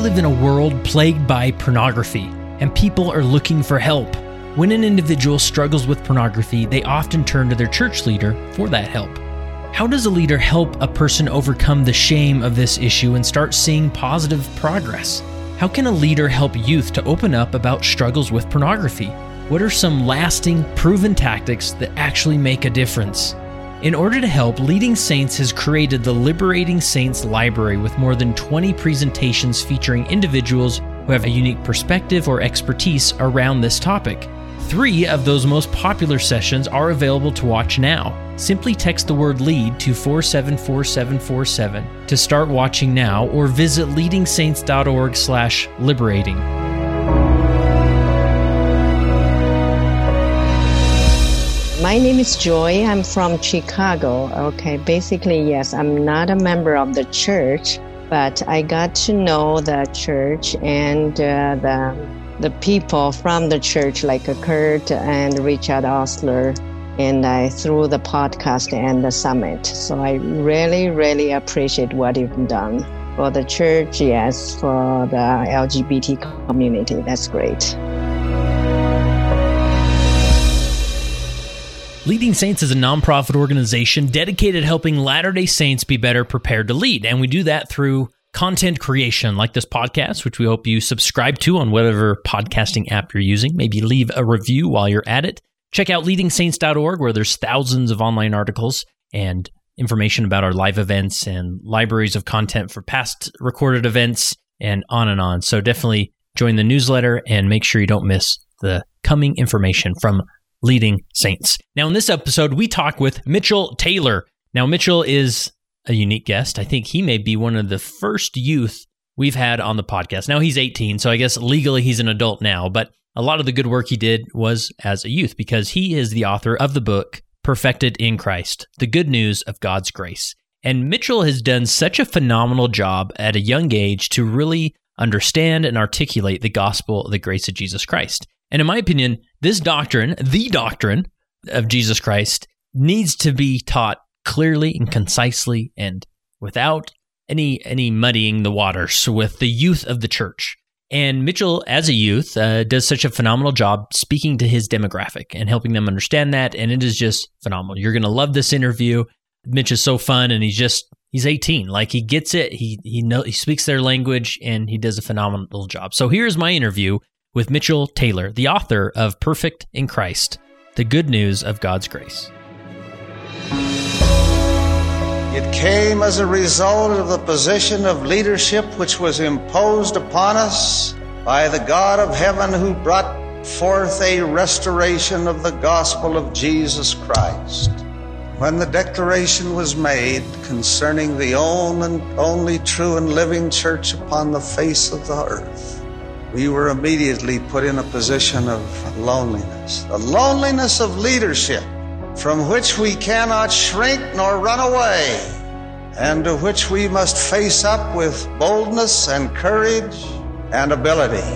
live in a world plagued by pornography, and people are looking for help. When an individual struggles with pornography, they often turn to their church leader for that help. How does a leader help a person overcome the shame of this issue and start seeing positive progress? How can a leader help youth to open up about struggles with pornography? What are some lasting, proven tactics that actually make a difference? In order to help, Leading Saints has created the Liberating Saints Library with more than 20 presentations featuring individuals who have a unique perspective or expertise around this topic. Three of those most popular sessions are available to watch now. Simply text the word LEAD to 474747 to start watching now or visit leadingsaints.org slash liberating. My name is Joy. I'm from Chicago. Okay, basically, yes, I'm not a member of the church, but I got to know the church and uh, the the people from the church, like Kurt and Richard Ostler, and I through the podcast and the summit. So I really, really appreciate what you've done for the church. Yes, for the LGBT community. That's great. Leading Saints is a nonprofit organization dedicated to helping Latter day Saints be better prepared to lead. And we do that through content creation like this podcast, which we hope you subscribe to on whatever podcasting app you're using. Maybe leave a review while you're at it. Check out leadingsaints.org, where there's thousands of online articles and information about our live events and libraries of content for past recorded events and on and on. So definitely join the newsletter and make sure you don't miss the coming information from leading saints. Now, in this episode, we talk with Mitchell Taylor. Now, Mitchell is a unique guest. I think he may be one of the first youth we've had on the podcast. Now, he's 18, so I guess legally he's an adult now, but a lot of the good work he did was as a youth because he is the author of the book Perfected in Christ The Good News of God's Grace. And Mitchell has done such a phenomenal job at a young age to really understand and articulate the gospel the grace of Jesus Christ. And in my opinion, this doctrine, the doctrine of Jesus Christ, needs to be taught clearly and concisely and without any any muddying the waters with the youth of the church. And Mitchell, as a youth, uh, does such a phenomenal job speaking to his demographic and helping them understand that. And it is just phenomenal. You're going to love this interview. Mitch is so fun, and he's just he's 18. Like he gets it. He he know he speaks their language, and he does a phenomenal job. So here's my interview with Mitchell Taylor, the author of Perfect in Christ The Good News of God's Grace. It came as a result of the position of leadership which was imposed upon us by the God of heaven who brought forth a restoration of the gospel of Jesus Christ. When the declaration was made concerning the only only true and living church upon the face of the earth, we were immediately put in a position of loneliness, the loneliness of leadership from which we cannot shrink nor run away, and to which we must face up with boldness and courage and ability.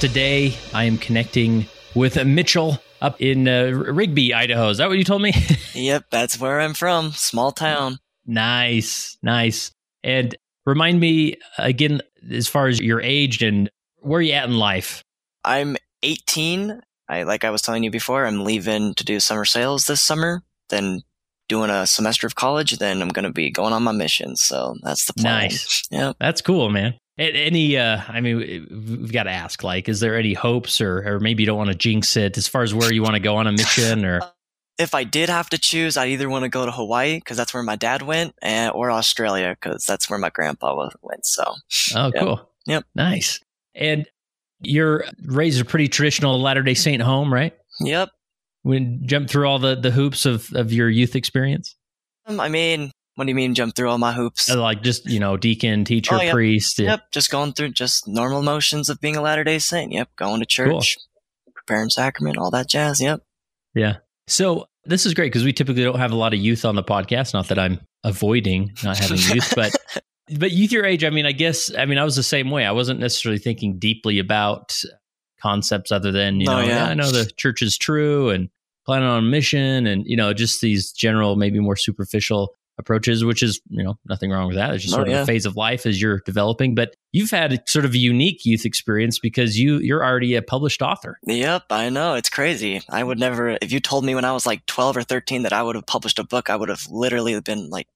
Today, I am connecting with Mitchell up in uh, Rigby, Idaho. Is that what you told me? yep, that's where I'm from. Small town. Nice, nice. And Remind me again, as far as your age and where you at in life? I'm 18. I like I was telling you before, I'm leaving to do summer sales this summer. Then doing a semester of college. Then I'm going to be going on my mission. So that's the plan. Nice. Yeah, that's cool, man. Any, uh, I mean, we've got to ask, like, is there any hopes, or, or maybe you don't want to jinx it as far as where you want to go on a mission, or? If I did have to choose, I either want to go to Hawaii because that's where my dad went, and, or Australia because that's where my grandpa went. So, oh, yep. cool. Yep. Nice. And you're raised a pretty traditional Latter day Saint home, right? Yep. When jump through all the, the hoops of, of your youth experience? Um, I mean, what do you mean jump through all my hoops? Uh, like just, you know, deacon, teacher, oh, yep. priest. Yeah. Yep. Just going through just normal motions of being a Latter day Saint. Yep. Going to church, cool. preparing sacrament, all that jazz. Yep. Yeah. So this is great because we typically don't have a lot of youth on the podcast. Not that I'm avoiding not having youth, but but youth your age. I mean, I guess I mean I was the same way. I wasn't necessarily thinking deeply about concepts other than you know oh, yeah. I know the church is true and planning on a mission and you know just these general maybe more superficial approaches, which is, you know, nothing wrong with that. It's just Oh, sort of yeah. a phase of life as you're developing. But you've had sort of a unique youth experience because you you're already a published author. Yep, I know. It's crazy. I would never, if you told me when I was like 12 or 13 that I would have published a book, I would have literally been like,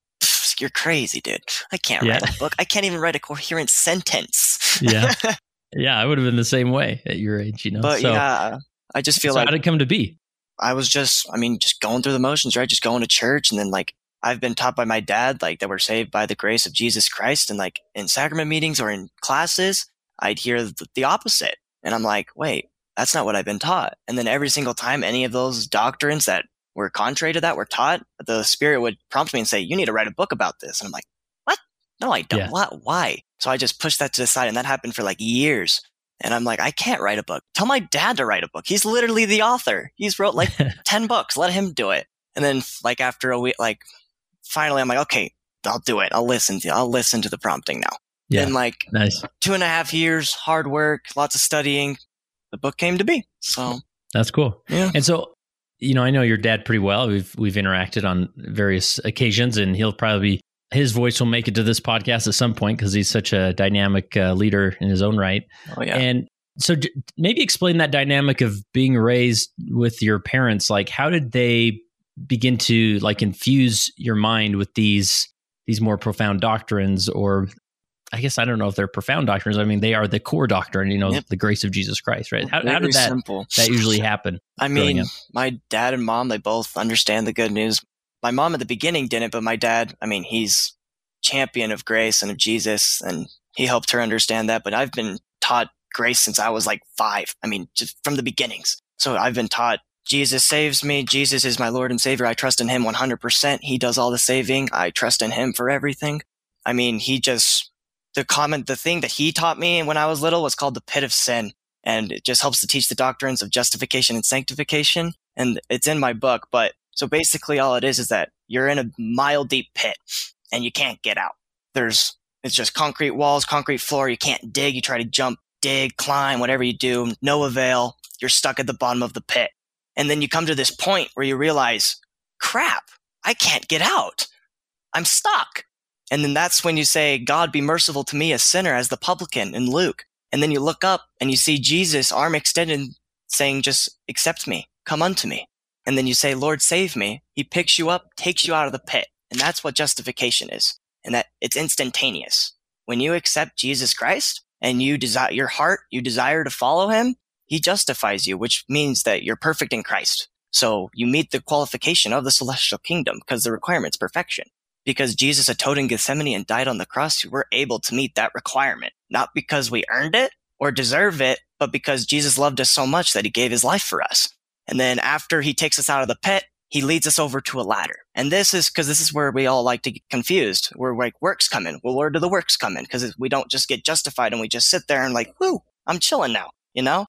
you're crazy, dude. I can't Yeah. write a book. I can't even write a coherent sentence. Yeah. Yeah, I would have been the same way at your age, you know. but so, yeah, I just feel so like how did it come to be? I was just, I mean, just going through the motions, right? Just going to church. And then like, I've been taught by my dad, like that we're saved by the grace of Jesus Christ. And like in sacrament meetings or in classes, I'd hear the, opposite. And I'm like, wait, that's not what I've been taught. And then every single time any of those doctrines that were contrary to that were taught, the spirit would prompt me and say, you need to write a book about this. And I'm like, what? No, I don't. Yeah. What? Why? So I just pushed that to the side and that happened for like years. And I'm like, I can't write a book. Tell my dad to write a book. He's literally the author. He's wrote like 10 books. Let him do it. And then like after a week, like finally I'm like, okay, I'll do it. I'll listen to, I'll listen to the prompting now. Yeah. And like Nice. two and a half years, hard work, lots of studying, the book came to be. So That's cool. yeah. And so, you know, I know your dad pretty well. We've we've interacted on various occasions, and he'll probably his voice will make it to this podcast at some point because he's such a dynamic uh, leader in his own right. Oh yeah. And so, d- maybe explain that dynamic of being raised with your parents. Like, how did they begin to like infuse your mind with these these more profound doctrines, or I guess I don't know if they're profound doctrines. I mean, they are the core doctrine. You know, Yep. the grace of Jesus Christ, right? How, how did that simple. that usually happen? I mean, my dad and mom, they both understand the good news. My mom at the beginning didn't, but my dad, I mean, he's champion of grace and of Jesus, and he helped her understand that. But I've been taught grace since I was like five. I mean, just from the beginnings. So I've been taught Jesus saves me. Jesus is my Lord and Savior. I trust in him 100%. He does all the saving. I trust in him for everything. I mean, he just, the comment, the thing that he taught me when I was little was called the pit of sin and it just helps to teach the doctrines of justification and sanctification. And it's in my book. But so basically, all it is is that you're in a mile deep pit and you can't get out. There's it's just concrete walls, concrete floor. You can't dig. You try to jump, dig, climb, whatever you do, no avail. You're stuck at the bottom of the pit. And then you come to this point where you realize, crap, I can't get out. I'm stuck. And then that's when you say, God be merciful to me, a sinner, as the publican in Luke. And then you look up and you see Jesus, arm extended, saying, just accept me, come unto me. And then you say, Lord, save me. He picks you up, takes you out of the pit. And that's what justification is. And that it's instantaneous. When you accept Jesus Christ and you desire your heart, you desire to follow him, he justifies you, which means that you're perfect in Christ. So you meet the qualification of the celestial kingdom because the requirement's perfection. Because Jesus atoned in Gethsemane and died on the cross, we're able to meet that requirement. Not because we earned it or deserve it, but because Jesus loved us so much that he gave his life for us. And then after he takes us out of the pit, he leads us over to a ladder. And this is because this is where we all like to get confused. Where like works come in. Well, where do the works come in? Because we don't just get justified and we just sit there and like, whoo, I'm chilling now, you know?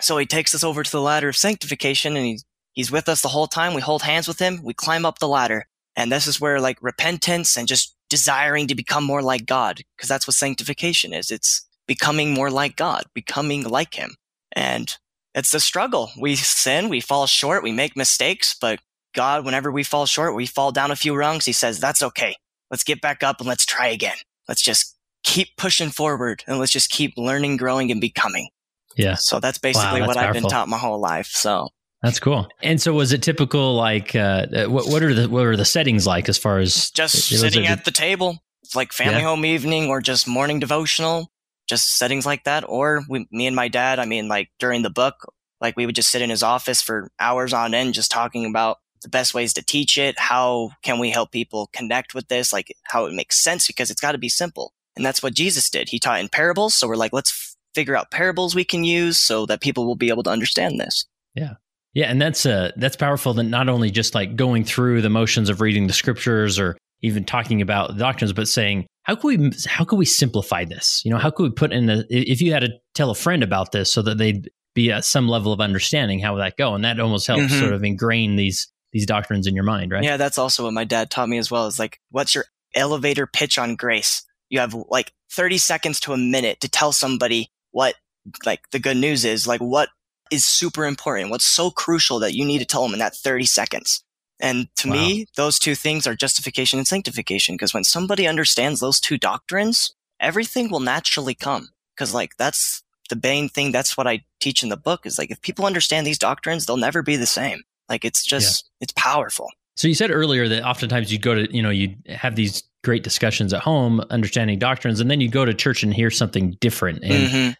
So he takes us over to the ladder of sanctification and he's, he's with us the whole time. We hold hands with him. We climb up the ladder. And this is where like repentance and just desiring to become more like God, because that's what sanctification is. It's becoming more like God, becoming like him. And it's the struggle. We sin, we fall short, we make mistakes, but God, whenever we fall short, we fall down a few rungs. He says, that's okay. Let's get back up and let's try again. Let's just keep pushing forward and let's just keep learning, growing and becoming. Yeah. So that's basically that's what I've been taught my whole life. So That's cool. And so, was it typical? Like, uh, what what are the what are the settings like as far as just was sitting it- at the table, like family Yeah. home evening or just morning devotional, just settings like that. Or we, me and my dad, I mean, like during the book, like we would just sit in his office for hours on end, just talking about the best ways to teach it. How can we help people connect with this? Like how it makes sense because it's got to be simple. And that's what Jesus did. He taught in parables. So we're like, let's figure out parables we can use so that people will be able to understand this. Yeah, Yeah, and that's uh that's powerful. That not only just like going through the motions of reading the scriptures or even talking about the doctrines, but saying how can we how can we simplify this? You know, how could we put in a if you had to tell a friend about this so that they'd be at some level of understanding, how would that go? And that almost helps Mhm. sort of ingrain these these doctrines in your mind, right? Yeah, that's also what my dad taught me as well. Is like, what's your elevator pitch on grace? You have like 30 seconds to a minute to tell somebody what like the good news is, like what is super important, what's so crucial that you need to tell them in that 30 seconds. And to wow. me, those two things are justification and sanctification. Because when somebody understands those two doctrines, everything will naturally come. Because like that's the main thing. That's what I teach in the book is like, if people understand these doctrines, they'll never be the same. Like it's just, yeah. it's powerful. So you said earlier that oftentimes you'd go to, you know, you'd have these great discussions at home, understanding doctrines, and then you go to church and hear something different. And mm-hmm.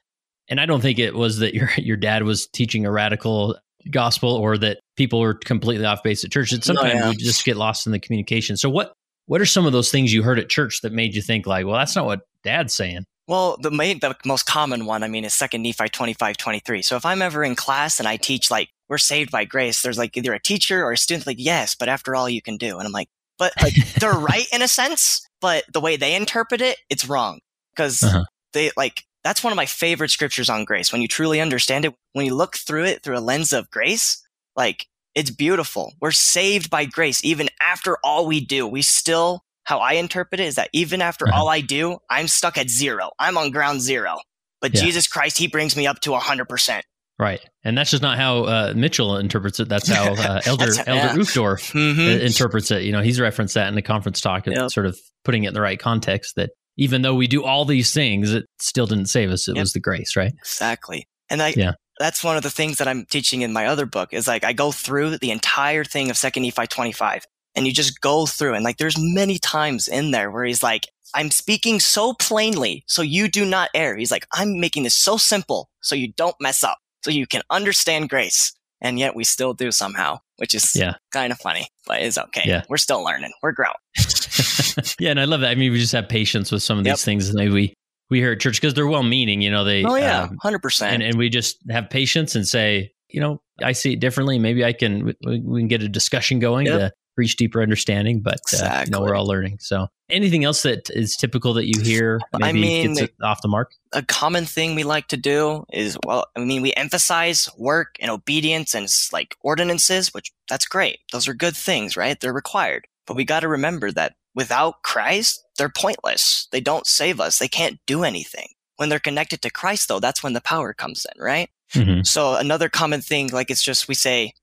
And I don't think it was that your your dad was teaching a radical gospel or that people were completely off base at church. It's sometimes yeah. we just get lost in the communication. So what what are some of those things you heard at church that made you think like, well, that's not what dad's saying? Well, the main, the most common one, I mean, is second Nephi 25, 23. So if I'm ever in class and I teach like, we're saved by grace, there's like either a teacher or a student like, yes, but after all you can do. And I'm like, but like they're right in a sense, but the way they interpret it, it's wrong. Cause uh-huh. they like, that's one of my favorite scriptures on grace. When you truly understand it, when you look through it through a lens of grace, like it's beautiful. We're saved by grace. Even after all we do, we still how I interpret it is that even after uh-huh. all I do, I'm stuck at zero. I'm on ground zero. But yeah. Jesus Christ, he brings me up to 100%. Right. And that's just not how uh, Mitchell interprets it. That's how uh, Elder Elder yeah. Uchtdorf mm-hmm. interprets it. You know, he's referenced that in the conference talk, yep. sort of putting it in the right context that even though we do all these things, it still didn't save us. It yep. was the grace, right? Exactly. And I, yeah. that's one of the things that I'm teaching in my other book is like I go through the entire thing of Second Nephi 25 and you just go through and like there's many times in there where he's like i'm speaking so plainly so you do not err he's like i'm making this so simple so you don't mess up so you can understand grace and yet we still do somehow which is yeah. kind of funny but it's okay. Yeah. we're still learning. We're growing. Yeah and i love that. I mean we just have patience with some of these things and maybe we we hear at church because they're well meaning you know they oh yeah 100% um, and, and we just have patience and say you know i see it differently. Maybe i can we, we can get a discussion going yep. to reach deeper understanding, but exactly. uh, you know, we're all learning. So anything else that is typical that you hear maybe I mean, gets off the mark? A common thing we like to do is, well, I mean, we emphasize work and obedience and like ordinances, which that's great. Those are good things, right? They're required. But we got to remember that without Christ, they're pointless. They don't save us. They can't do anything. When they're connected to Christ, though, that's when the power comes in, right? Mm-hmm. So another common thing, like it's just we say,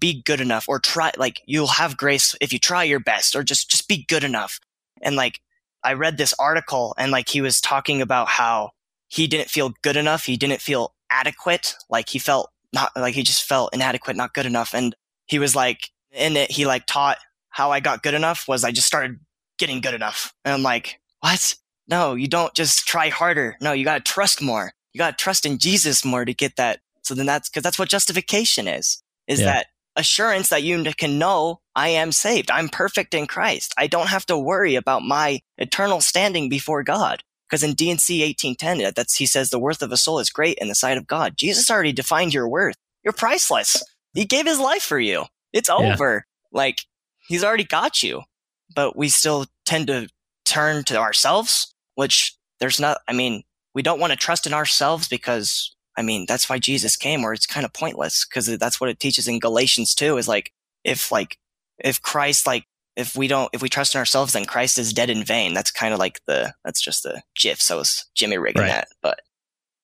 be good enough or try like you'll have grace if you try your best or just just be good enough. And like i read this article and like he was talking about how he didn't feel good enough. He didn't feel adequate. Like he felt not like he just felt inadequate not good enough. And he was like in it he like taught how i got good enough was i just started getting good enough. And i'm like what? No you don't just try harder. No you got to trust more. You got to trust in jesus more to get that. So then that's because that's what justification is is yeah. that assurance that you can know I am saved. I'm perfect in Christ. I don't have to worry about my eternal standing before God. Because in D&C 1810, uh, that's, he says the worth of a soul is great in the sight of God. Jesus already defined your worth. You're priceless. He gave his life for you. It's over. Yeah. Like, he's already got you. But we still tend to turn to ourselves, which there's not, I mean, we don't want to trust in ourselves because I mean, that's why Jesus came, or it's kind of pointless because that's what it teaches in Galatians too. Is like if like if Christ like if we don't if we trust in ourselves, then Christ is dead in vain. That's kind of like the that's just the gif. So it's Jimmy rigging right. that, but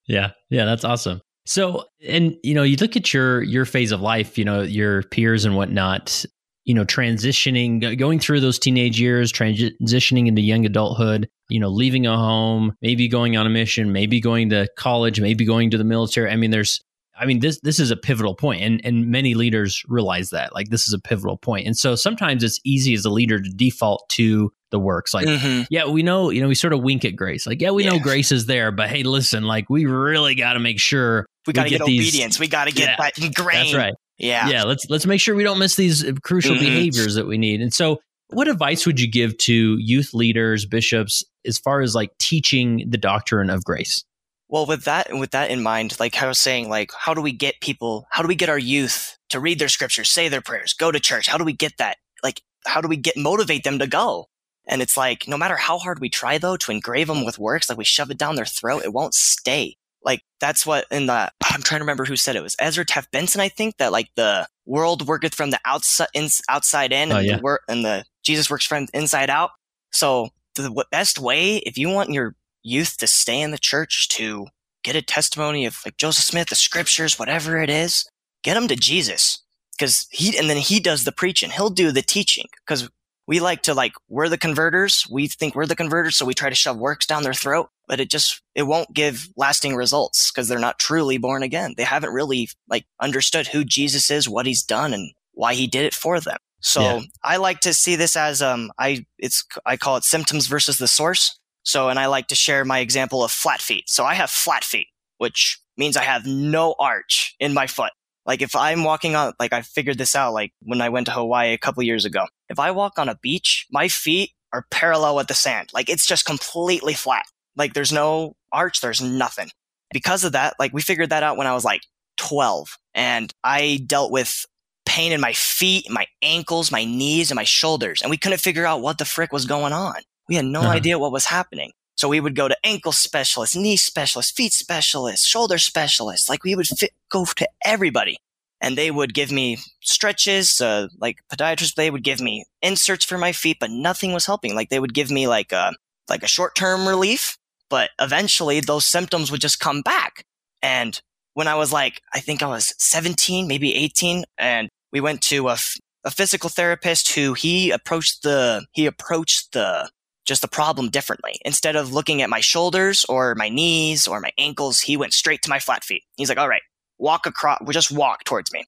yeah, yeah, that's awesome. So, and you know, you look at your your phase of life, you know, your peers and whatnot, you know, transitioning, going through those teenage years, transitioning into young adulthood, you know, leaving a home, maybe going on a mission, maybe going to college, maybe going to the military. I mean, there's, I mean, this this is a pivotal point, and and many leaders realize that, like, this is a pivotal. And so sometimes it's easy as a leader to default to the works. Like, mm-hmm. yeah, we know, you know, we sort of wink at grace. Like, yeah, we yeah. know grace is there, but hey, listen, like, we really got to make sure we got to get, get these, obedience. We got to get yeah, that ingrained. That's right. Yeah. Yeah. Let's let's make sure we don't miss these crucial mm-hmm. behaviors that we need. And so what advice would you give to youth leaders, bishops, as far as like teaching the doctrine of grace? Well, with that with that in mind, like I was saying, like how do we get people, how do we get our youth to read their scriptures, say their prayers, go to church? How do we get that? Like, how do we get motivate them to go? And it's like, no matter how hard we try though to engrave them with works, like we shove it down their throat, it won't stay. Like that's what in the I'm trying to remember who said it, was Ezra Taft Benson, I think, that like the world worketh from the outside in, outside in, oh, and, yeah. the wor- and the Jesus works from inside out. So the best way, if you want your youth to stay in the church, to get a testimony of like Joseph Smith, the scriptures, whatever it is, get them to Jesus. because he and then he does the preaching. He'll do the teaching because we like to like we're the converters. We think we're the converters, so we try to shove works down their throat, but it just it won't give lasting results because they're not truly born again. They haven't really like understood who Jesus is, what he's done, and why he did it for them. So yeah. I like to see this as um I it's I call it symptoms versus the source. So and I like to share my example of flat feet. So I have flat feet, which means I have no arch in my foot. Like if I'm walking on, like I figured this out, like when I went to Hawaii a couple years ago. If I walk on a beach, my feet are parallel with the sand. Like it's just completely flat. Like there's no arch, there's nothing. Because of that, like we figured that out when I was like 12 and I dealt with pain in my feet, my ankles, my knees, and my shoulders. And we couldn't figure out what the frick was going on. We had no uh-huh. idea what was happening. So we would go to ankle specialists, knee specialists, feet specialists, shoulder specialists. Like we would fit, go to everybody and they would give me stretches, uh, like podiatrists, they would give me inserts for my feet, but nothing was helping. Like they would give me like a, like a short term relief, but eventually those symptoms would just come back. And when I was like, I think I was 17, maybe 18, and we went to a, a physical therapist who he approached the, he approached the just the problem differently. Instead of looking at my shoulders or my knees or my ankles, he went straight to my flat feet. He's like, all right, walk across, just walk towards me.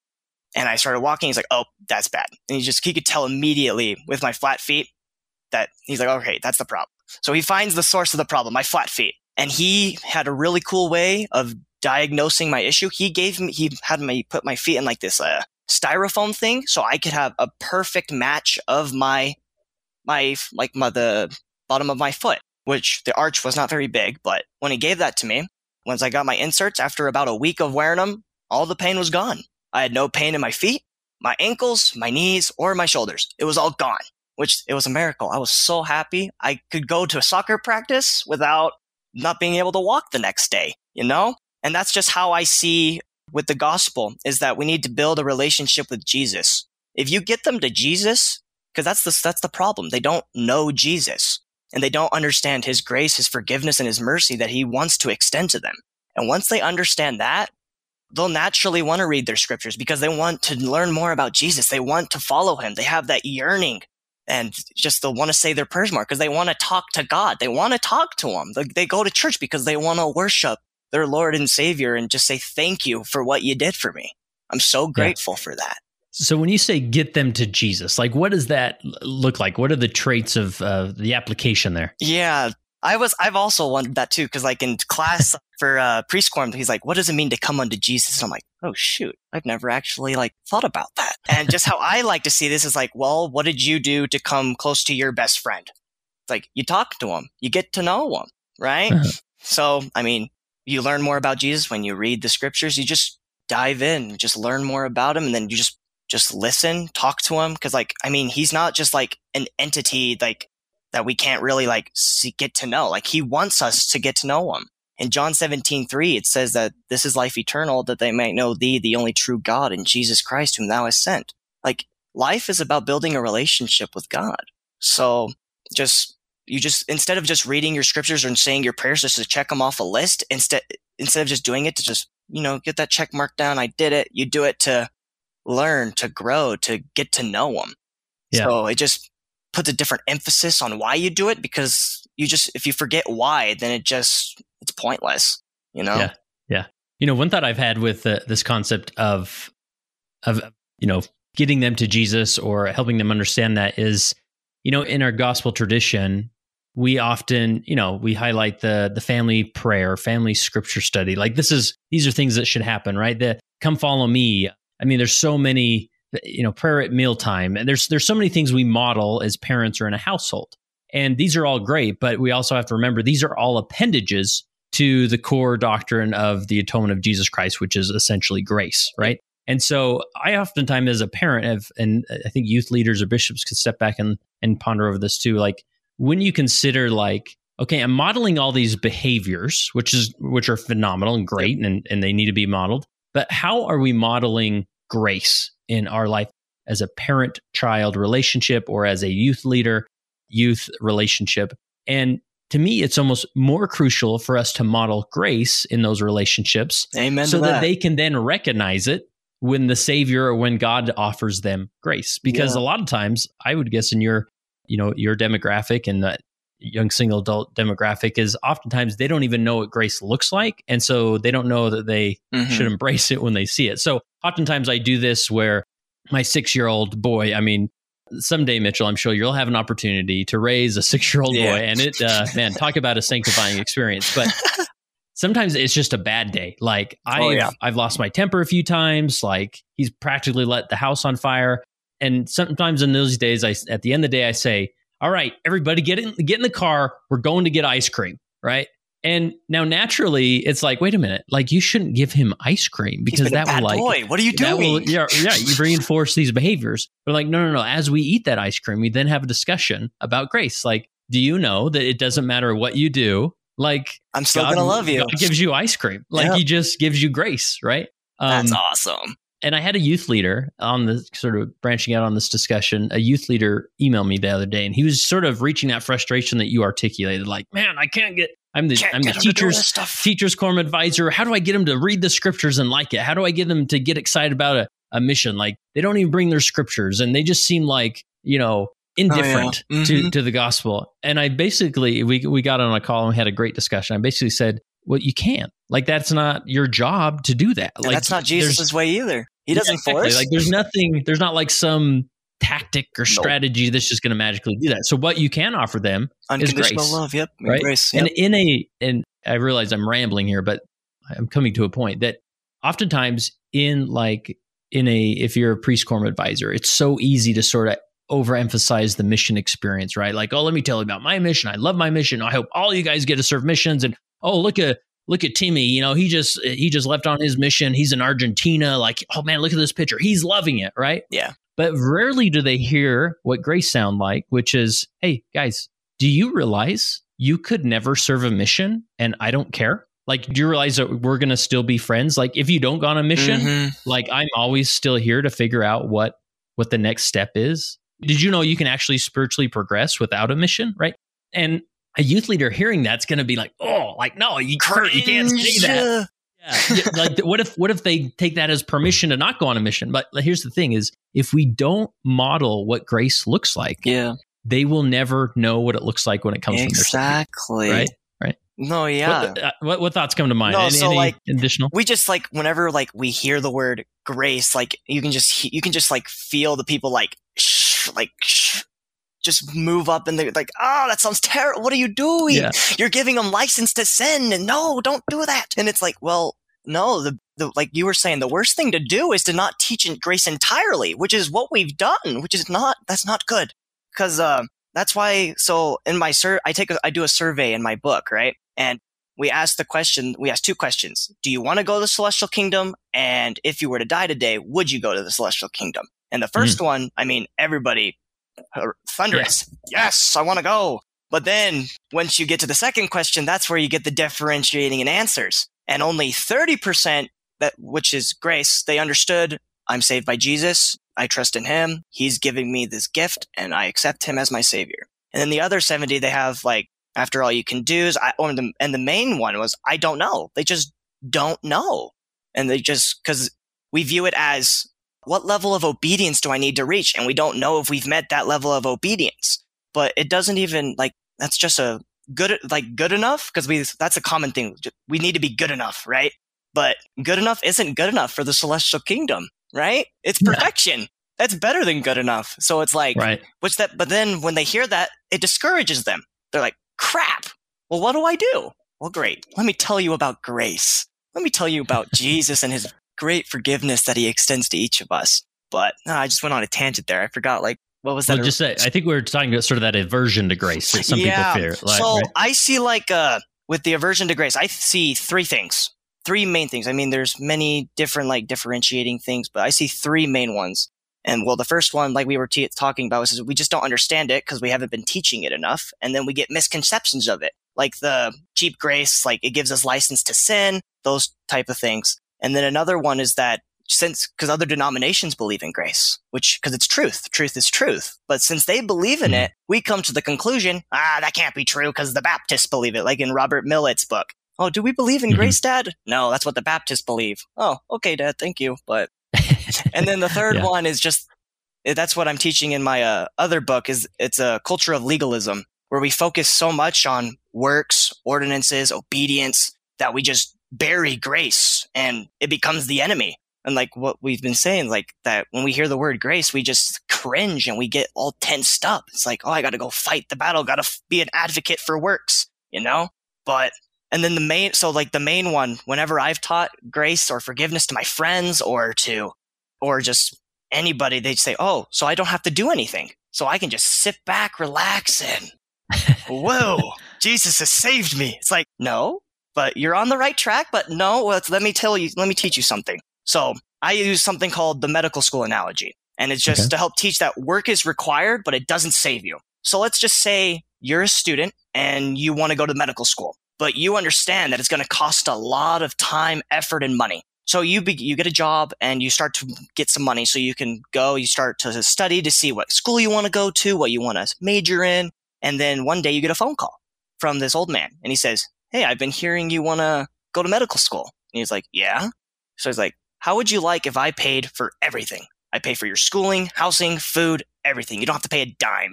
And I started walking. He's like, oh, that's bad. And he just, he could tell immediately with my flat feet that he's like, okay, that's the problem. So he finds the source of the problem, my flat feet. And he had a really cool way of diagnosing my issue. He gave me, he had me put my feet in like this, uh, styrofoam thing so I could have a perfect match of my my like my the bottom of my foot, which the arch was not very big. But when he gave that to me, once I got my inserts, after about a week of wearing them, all the pain was gone. I had no pain in my feet, my ankles, my knees, or my shoulders. It was all gone, which it was a miracle. I was so happy. I could go to a soccer practice without not being able to walk the next day, you know? And that's just how I see with the gospel is that we need to build a relationship with Jesus. If you get them to Jesus, because that's the, that's the problem. They don't know Jesus and they don't understand his grace, his forgiveness, and his mercy that he wants to extend to them. And once they understand that, they'll naturally want to read their scriptures because they want to learn more about Jesus. They want to follow him. They have that yearning and just they'll want to say their prayers more because they want to talk to God. They want to talk to him. They, they go to church because they want to worship their Lord and Savior and just say thank you for what you did for me. I'm so grateful yeah. for that. So when you say get them to Jesus, like what does that look like? What are the traits of uh, the application there? Yeah, I was I've also wondered that too because like in class for uh, preschool, he's like, "What does it mean to come unto Jesus?" And I'm like, "Oh shoot, I've never actually like thought about that." And just how I like to see this is like, well, what did you do to come close to your best friend? It's like you talk to him, you get to know him, right? Uh-huh. So I mean, you learn more about Jesus when you read the scriptures. You just dive in, just learn more about him, and then you just just listen, talk to him. Cause like, I mean, he's not just like an entity like that we can't really like see, get to know. Like he wants us to get to know him. In John 17, 3, it says that this is life eternal, that they might know thee, the only true God, and Jesus Christ, whom thou hast sent. Like life is about building a relationship with God. So just, you just, instead of just reading your scriptures and saying your prayers just to check them off a list, instead, instead of just doing it to just, you know, get that check mark down, I did it, you do it to learn, to grow, to get to know them. Yeah. So it just puts a different emphasis on why you do it because you just, if you forget why, then it just, it's pointless, you know? Yeah. Yeah. You know, one thought I've had with uh, this concept of, of, you know, getting them to Jesus or helping them understand that is, you know, in our gospel tradition, we often, you know, we highlight the the family prayer, family scripture study. Like this is these are things that should happen, right? The come follow me, I mean, there's so many, you know, prayer at mealtime, and there's there's so many things we model as parents or in a household, and these are all great. But we also have to remember these are all appendages to the core doctrine of the atonement of Jesus Christ, which is essentially grace, right? And so I oftentimes as a parent have, and I think youth leaders or bishops could step back and, and ponder over this too. Like when you consider like, okay, I'm modeling all these behaviors, which is, which are phenomenal and great and, and they need to be modeled. But how are we modeling grace in our life as a parent child relationship or as a youth leader youth relationship? And to me, it's almost more crucial for us to model grace in those relationships Amen so that. that they can then recognize it when the Savior or when God offers them grace. Because Yeah. a lot of times, I would guess in your, you know, your demographic and that young single adult demographic is oftentimes they don't even know what grace looks like. And so they don't know that they Mhm. should embrace it when they see it. So oftentimes I do this where my six year old boy, I mean, someday, Mitchell, I'm sure you'll have an opportunity to raise a six year old Yeah. boy. And it, uh, man, talk about a sanctifying experience. But sometimes it's just a bad day. Like I've, Oh, yeah. I've lost my temper a few times. Like he's practically let the house on fire. And sometimes in those days, I, at the end of the day, I say, all right, everybody get in, get in the car. We're going to get ice cream. Right. And now naturally it's like, wait a minute, like you shouldn't give him ice cream because that will like, boy. What are you that will, doing? yeah, yeah, you reinforce these behaviors. But like, no, no, no. As we eat that ice cream, we then have a discussion about grace. Like, do you know that it doesn't matter what you do? Like, I'm still God, gonna love you. God gives you ice cream. Like, Yeah. He just gives you grace, right? That's Um, awesome. And I had a youth leader on the sort of branching out on this discussion. A youth leader emailed me the other day, and he was sort of reaching that frustration that you articulated. Like, man, I can't get. I'm the Can't I'm the get him to do teacher's teacher's quorum advisor. How do I get them to read the scriptures and like it? How do I get them to get excited about a, a mission? Like they don't even bring their scriptures and they just seem like, you know, indifferent Oh, yeah. to, Mhm. to the gospel. And I basically, we, we got on a call and we had a great discussion. I basically said, well, you can't. Like that's not your job to do that. And Like that's not Jesus' way either. He doesn't yeah, exactly. force. Like there's nothing, there's not like some tactic or strategy that's just going to magically do that. So what you can offer them Unconditional grace, love. Yep. right? Grace. and in a and i realize i'm rambling here but i'm coming to a point that oftentimes in like in a if you're a priest quorum advisor it's so easy to sort of overemphasize the mission experience right like oh let me tell you about my mission i love my mission i hope all you guys get to serve missions and oh look at look at timmy you know he just he just left on his mission he's in argentina like oh man look at this picture he's loving it right Yeah. but rarely do they hear what grace sound like which is hey guys do you realize you could never serve a mission and I don't care? Like, do you realize that we're going to still be friends? Like, if you don't go on a mission, Mhm. like I'm always still here to figure out what what the next step is. Did you know you can actually spiritually progress without a mission, right? And a youth leader hearing that's going to be like, oh, like no, you, Kurt, you can't say that. Yeah. Like what if what if they take that as permission to not go on a mission? But here's the thing: is if we don't model what grace looks like, Yeah. they will never know what it looks like when it comes from their Savior, Exactly. right? Right. No, yeah. What, uh, what, what thoughts come to mind? No, any, so, any like, additional? we just like whenever like we hear the word grace, like you can just you can just like feel the people like shh, like shh, just move up and they're like, oh, that sounds terrible. What are you doing? Yeah. You're giving them license to sin, and no, don't do that. And it's like, well, no, the the like you were saying, the worst thing to do is to not teach in grace entirely, which is what we've done, which is not that's not good because uh, that's why. So in my sur, I take a, I do a survey in my book, right? And we ask the question, we ask two questions. Do you want to go to the celestial kingdom? And if you were to die today, would you go to the celestial kingdom? And the first one, I mean, everybody, thunderous. Yes, I want to go. But then once you get to the second question, that's where you get the differentiating in answers. And only 30% that, which is grace, they understood I'm saved by Jesus. I trust in him. He's giving me this gift and I accept him as my savior. And then the other 70, they have like, after all you can do is I, oh, or the, and the main one was, I don't know. They just don't know. And they just, cause we view it as what level of obedience do I need to reach? And we don't know if we've met that level of obedience, but it doesn't even like, that's just a good, like good enough. Cause we, that's a common thing. We need to be good enough, right? But good enough isn't good enough for the celestial kingdom, right? It's Yeah. perfection. That's better than good enough. So it's like, Right. What's that? But then when they hear that, it discourages them. They're like, crap. Well, what do I do? Well, great. Let me tell you about grace. Let me tell you about Jesus and his great forgiveness that he extends to each of us. But no, I just went on a tangent there. I forgot, like, what was that? Well, just say, I think we were talking about sort of that aversion to grace that some Yeah. people fear. Like, so right? I see like uh with the aversion to grace, I see three things, three main things. I mean, there's many different like differentiating things, but I see three main ones. And well, the first one, like we were t- talking about, is we just don't understand it because we haven't been teaching it enough, and then we get misconceptions of it, like the cheap grace, like it gives us license to sin, those type of things. And then another one is that since because other denominations believe in grace, which because it's truth, truth is truth. But since they believe in Mhm. it, we come to the conclusion, ah, that can't be true because the Baptists believe it, like in Robert Millet's book. Oh, do we believe in Mhm. grace, Dad? No, that's what the Baptists believe. Oh, okay, Dad, thank you. But and then the third Yeah. one is just that's what I'm teaching in my uh, other book is it's a culture of legalism where we focus so much on works, ordinances, obedience that we just bury grace and it becomes the enemy. And like what we've been saying, like that when we hear the word grace, we just cringe and we get all tensed up. It's like, oh, I got to go fight the battle, got to f- be an advocate for works, you know? But, and then the main, so like the main one, whenever I've taught grace or forgiveness to my friends or to, or just anybody, they'd say, oh, so I don't have to do anything. So I can just sit back, relax, and whoa, Jesus has saved me. It's like, no, but you're on the right track. But no, let me tell you, let me teach you something. So I use something called the medical school analogy. And it's just Okay. to help teach that work is required, but it doesn't save you. So let's just say you're a student and you want to go to medical school, but you understand that it's going to cost a lot of time, effort, and money. So you be, you get a job and you start to get some money so you can go, you start to study to see what school you want to go to, what you want to major in. And then one day you get a phone call from this old man and he says, Hey, I've been hearing you want to go to medical school. And he's like, Yeah. So he's like, How would you like if I paid for everything? I pay for your schooling, housing, food, everything. You don't have to pay a dime.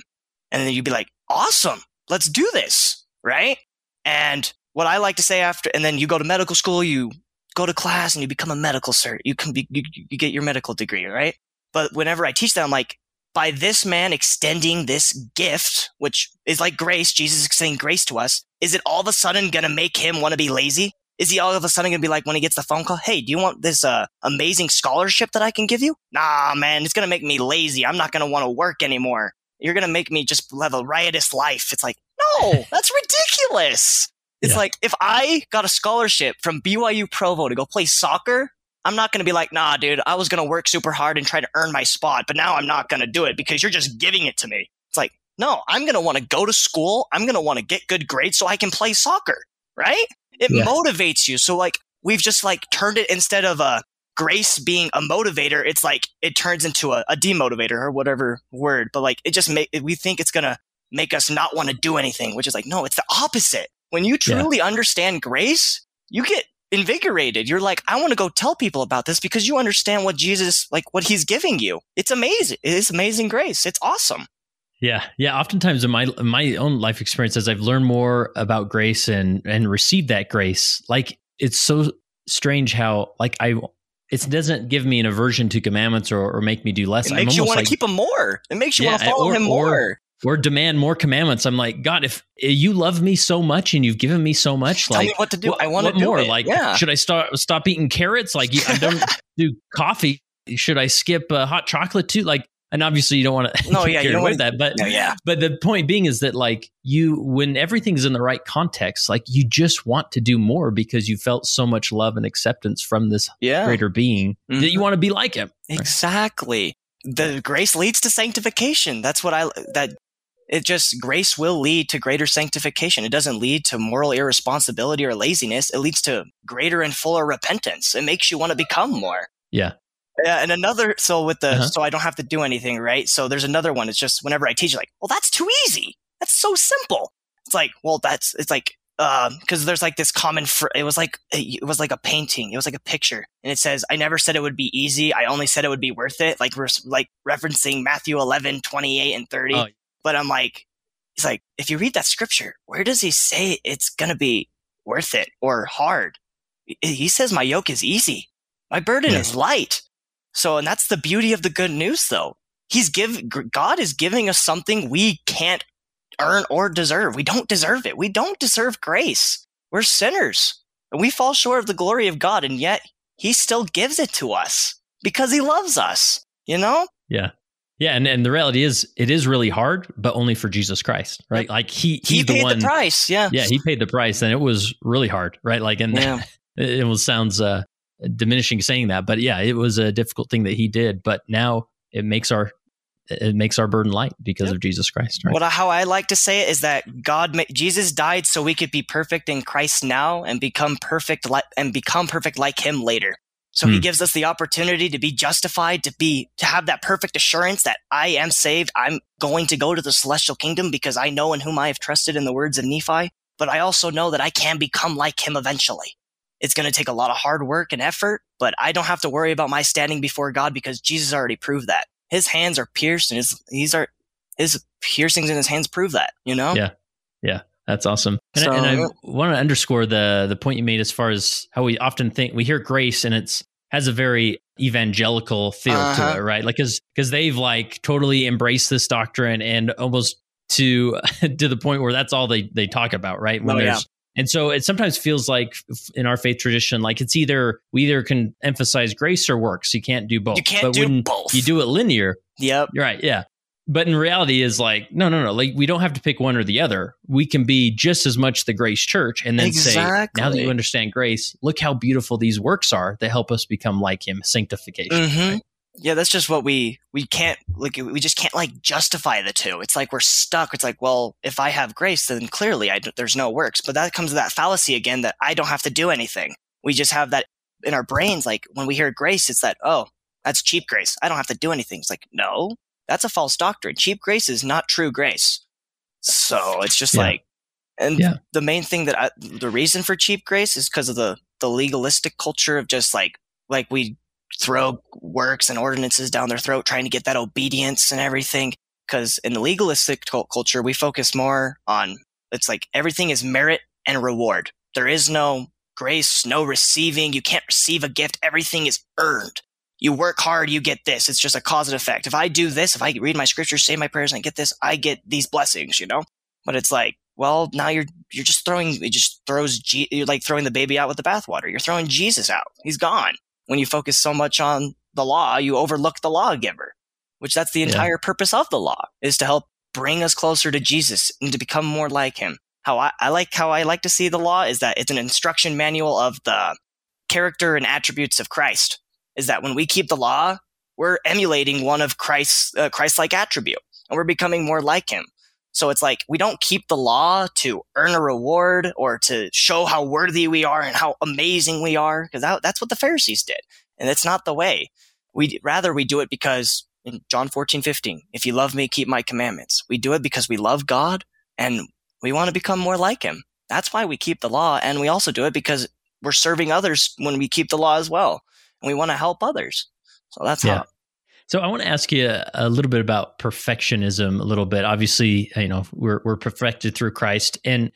And then you'd be like, Awesome. Let's do this. Right. And what I like to say after, and then you go to medical school, you go to class and you become a medical cert. You can be, you, you get your medical degree, right? But whenever I teach that, I'm like, by this man extending this gift, which is like grace, Jesus is extending grace to us, is it all of a sudden going to make him want to be lazy? Is he all of a sudden going to be like when he gets the phone call, hey, do you want this uh, amazing scholarship that I can give you? Nah, man, it's going to make me lazy. I'm not going to want to work anymore. You're going to make me just live a riotous life. It's like, no, that's ridiculous. It's Yeah. like if I got a scholarship from BYU Provo to go play soccer, I'm not going to be like, nah, dude, I was going to work super hard and try to earn my spot, but now I'm not going to do it because you're just giving it to me. No, I'm going to want to go to school. I'm going to want to get good grades so I can play soccer, right? It Yeah. motivates you. So like we've just like turned it instead of a grace being a motivator, it's like it turns into a, a demotivator or whatever word. But like it just make we think it's gonna make us not want to do anything, which is like, no, it's the opposite. When you Yeah. truly understand grace, you get invigorated. You're like, I want to go tell people about this because you understand what Jesus, like what he's giving you. It's amazing. It's amazing grace. It's awesome. Yeah, yeah. Oftentimes in my in my own life experience, as I've learned more about grace and and received that grace, like it's so strange how like I it doesn't give me an aversion to commandments or, or make me do less. It makes you want like- to keep him more. It makes you Yeah, want to follow or- him more. or demand more commandments. I'm like, God, if you love me so much and you've given me so much, Tell like me what to do. I want to do more? it. Like, yeah. should I start stop eating carrots? Like, I don't do coffee. Should I skip uh, hot chocolate too? Like, and obviously you don't want to No, yeah, you don't with wanna- that, but No, yeah. but the point being is that like you when everything's in the right context like you just want to do more because you felt so much love and acceptance from this Yeah. greater being that Mhm. you want to be like him Exactly. The grace leads to sanctification. That's what I that it just grace will lead to greater sanctification. It doesn't lead to moral irresponsibility or laziness. It leads to greater and fuller repentance. It makes you want to become more. Yeah. Yeah, and another so with the Uh-huh. so I don't have to do anything, right? So there's another one. It's just whenever I teach, like, well, that's too easy. That's so simple. It's like, well, that's it's like because there's like this common. Fr- it was like it was like a painting. It was like a picture, and it says, "I never said it would be easy. I only said it would be worth it." Like we're like referencing Matthew 11, 28, and 30. Oh. But I'm like, it's like if you read that scripture, where does he say it's gonna be worth it or hard? He- He says, "My yoke is easy. My burden Yeah. is light." So, and that's the beauty of the good news, though. He's give God is giving us something we can't earn or deserve. We don't deserve it. We don't deserve grace. We're sinners and we fall short of the glory of God. And yet he still gives it to us because he loves us, you know? yeah yeah and, and the reality is it is really hard but only for jesus christ right like he he the paid one the price. Yeah. yeah he paid the price and it was really hard right like and Yeah. it was sounds uh diminishing saying that but yeah it was a difficult thing that he did but now it makes our it makes our burden light because Yep. of jesus christ right I- how I like to say it is that God, ma- Jesus died so we could be perfect in Christ now and become perfect li- and become perfect like Him later. So He Hmm. gives us the opportunity to be justified, to be to have that perfect assurance that I am saved. I'm going to go to the celestial kingdom because I know in whom I have trusted in the words of Nephi. But I also know that I can become like Him eventually. It's going to take a lot of hard work and effort, but I don't have to worry about my standing before God because Jesus already proved that. His hands are pierced and his, he's are, his piercings in his hands prove that, you know? Yeah. Yeah. That's awesome. And, so, I, and I want to underscore the the point you made as far as how we often think we hear grace and it's has a very evangelical feel uh-huh. to it, right? Like cuz cuz they've like totally embraced this doctrine and almost to to the point where that's all they they talk about, right? When oh, there's yeah. And so it sometimes feels like in our faith tradition, like it's either we either can emphasize grace or works. You can't do both. You can't but do both. You do it linear. Yep. You're right. Yeah but in reality is like no no no like we don't have to pick one or the other we can be just as much the grace church and then exactly. say now that you understand grace look how beautiful these works are that help us become like him sanctification mm-hmm. right? Yeah that's just what we we can't like we just can't like justify the two it's like we're stuck it's like well if i have grace then clearly I, there's no works but that comes to that fallacy again that i don't have to do anything we just have that in our brains like when we hear grace it's that oh that's cheap grace i don't have to do anything it's like no that's a false doctrine. Cheap grace is not true grace. So it's just yeah. like, and yeah. the main thing that I, the reason for cheap grace is because of the the legalistic culture of just like like we throw works and ordinances down their throat trying to get that obedience and everything. Because in the legalistic culture, we focus more on it's like everything is merit and reward. There is no grace, no receiving. You can't receive a gift. Everything is earned you work hard, you get this. It's just a cause and effect. If I do this, if I read my scriptures, say my prayers, and I get this, I get these blessings, you know? But it's like, well, now you're you're just throwing it just throws G, you're like throwing the baby out with the bathwater. You're throwing Jesus out. He's gone. When you focus so much on the law, you overlook the lawgiver, which that's the entire yeah. purpose of the law is to help bring us closer to Jesus and to become more like him. How I, I like how I like to see the law is that it's an instruction manual of the character and attributes of Christ is that when we keep the law, we're emulating one of Christ's uh, Christ-like attribute, and we're becoming more like Him. So it's like we don't keep the law to earn a reward or to show how worthy we are and how amazing we are, because that, that's what the Pharisees did, and it's not the way. We rather we do it because in John 14, 15, if you love me, keep my commandments. We do it because we love God and we want to become more like Him. That's why we keep the law, and we also do it because we're serving others when we keep the law as well and we want to help others. So that's yeah. how. So I want to ask you a, little bit about perfectionism a little bit. Obviously, you know, we're we're perfected through Christ and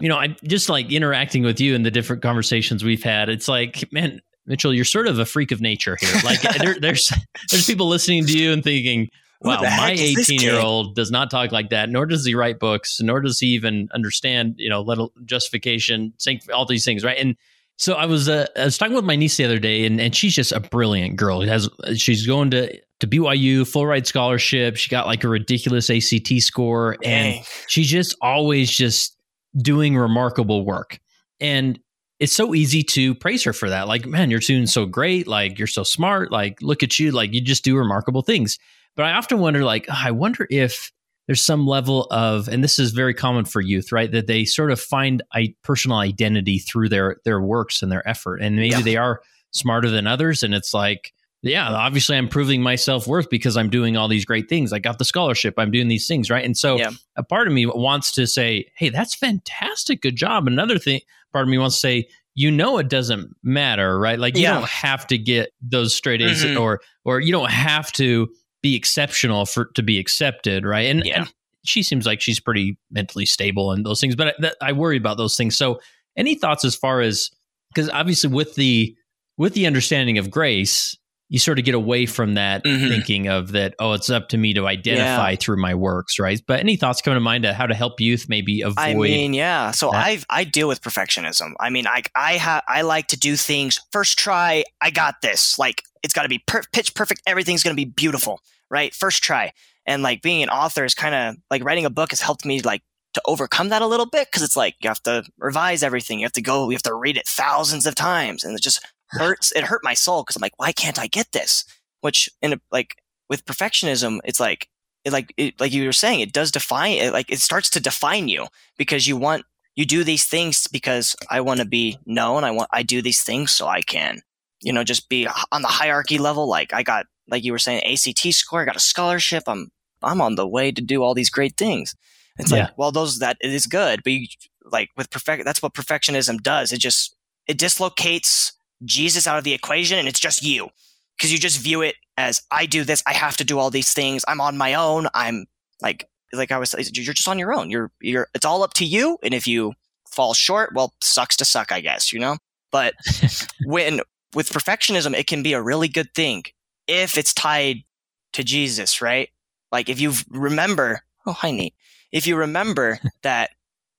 you know, I'm just like interacting with you and the different conversations we've had. It's like, man, Mitchell, you're sort of a freak of nature here. Like there, there's there's people listening to you and thinking, wow, my 18 year old does not talk like that, nor does he write books, nor does he even understand, you know, little justification, all these things, right? And so I was uh, I was talking with my niece the other day, and, and she's just a brilliant girl. Has she's going to to BYU full ride scholarship. She got like a ridiculous ACT score, and she's just always just doing remarkable work. And it's so easy to praise her for that. Like, man, you're doing so great. Like, you're so smart. Like, look at you. Like, you just do remarkable things. But I often wonder, like, I wonder if there's some level of and this is very common for youth right that they sort of find a personal identity through their their works and their effort and maybe yeah. they are smarter than others and it's like yeah obviously i'm proving my self-worth because i'm doing all these great things i got the scholarship i'm doing these things right and so yeah. a part of me wants to say hey that's fantastic good job another thing part of me wants to say you know it doesn't matter right like you yeah. don't have to get those straight a's mm-hmm. or or you don't have to be exceptional for to be accepted, right? And, yeah. and she seems like she's pretty mentally stable and those things, but I, I worry about those things. So, any thoughts as far as because obviously with the with the understanding of grace, you sort of get away from that mm-hmm. thinking of that oh it's up to me to identify yeah. through my works right but any thoughts come to mind to how to help youth maybe avoid i mean yeah so i i deal with perfectionism i mean i i ha- i like to do things first try i got this like it's got to be per- pitch perfect everything's going to be beautiful right first try and like being an author is kind of like writing a book has helped me like to overcome that a little bit because it's like you have to revise everything you have to go you have to read it thousands of times and it just hurts. It hurt my soul because I'm like, why can't I get this? Which in a, like with perfectionism, it's like it, like it, like you were saying, it does define it. Like it starts to define you because you want you do these things because I want to be known. I want I do these things so I can you know just be on the hierarchy level. Like I got like you were saying ACT score. I got a scholarship. I'm I'm on the way to do all these great things. It's yeah. like well those that it is good, but you, like with perfect that's what perfectionism does. It just it dislocates Jesus out of the equation and it's just you because you just view it as I do this, I have to do all these things. I'm on my own. I'm like like I was you're just on your own. You're you're it's all up to you and if you fall short, well, sucks to suck, I guess, you know? But when with perfectionism, it can be a really good thing if it's tied to Jesus, right? Like if you remember, oh, hi, Nate. If you remember that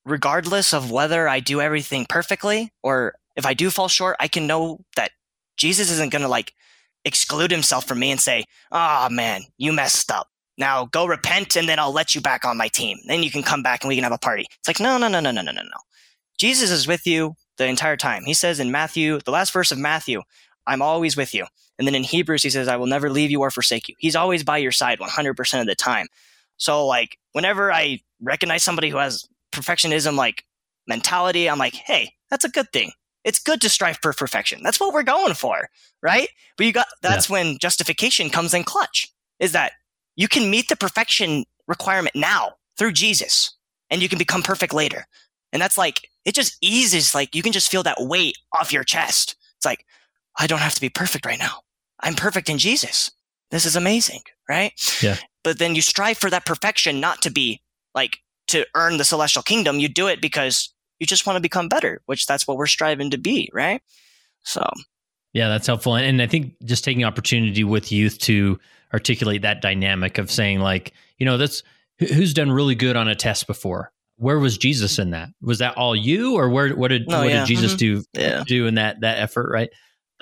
regardless of whether I do everything perfectly or if I do fall short, I can know that Jesus isn't going to like exclude himself from me and say, oh man, you messed up. Now go repent and then I'll let you back on my team. Then you can come back and we can have a party. It's like, no, no, no, no, no, no, no, no. Jesus is with you the entire time. He says in Matthew, the last verse of Matthew, I'm always with you. And then in Hebrews, he says, I will never leave you or forsake you. He's always by your side 100% of the time. So, like, whenever I recognize somebody who has perfectionism, like, mentality, I'm like, hey, that's a good thing. It's good to strive for perfection. That's what we're going for, right? But you got, that's yeah. when justification comes in clutch, is that you can meet the perfection requirement now through Jesus and you can become perfect later. And that's like, it just eases, like, you can just feel that weight off your chest. It's like, I don't have to be perfect right now. I'm perfect in Jesus. This is amazing, right? Yeah. But then you strive for that perfection, not to be like to earn the celestial kingdom. You do it because you just want to become better, which that's what we're striving to be, right? So, yeah, that's helpful. And I think just taking opportunity with youth to articulate that dynamic of saying, like, you know, that's who's done really good on a test before. Where was Jesus in that? Was that all you, or where? What did oh, what yeah. did Jesus mm-hmm. do yeah. do in that that effort? Right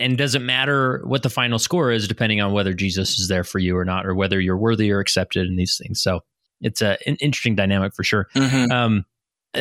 and doesn't matter what the final score is depending on whether jesus is there for you or not or whether you're worthy or accepted in these things so it's a, an interesting dynamic for sure mm-hmm. um,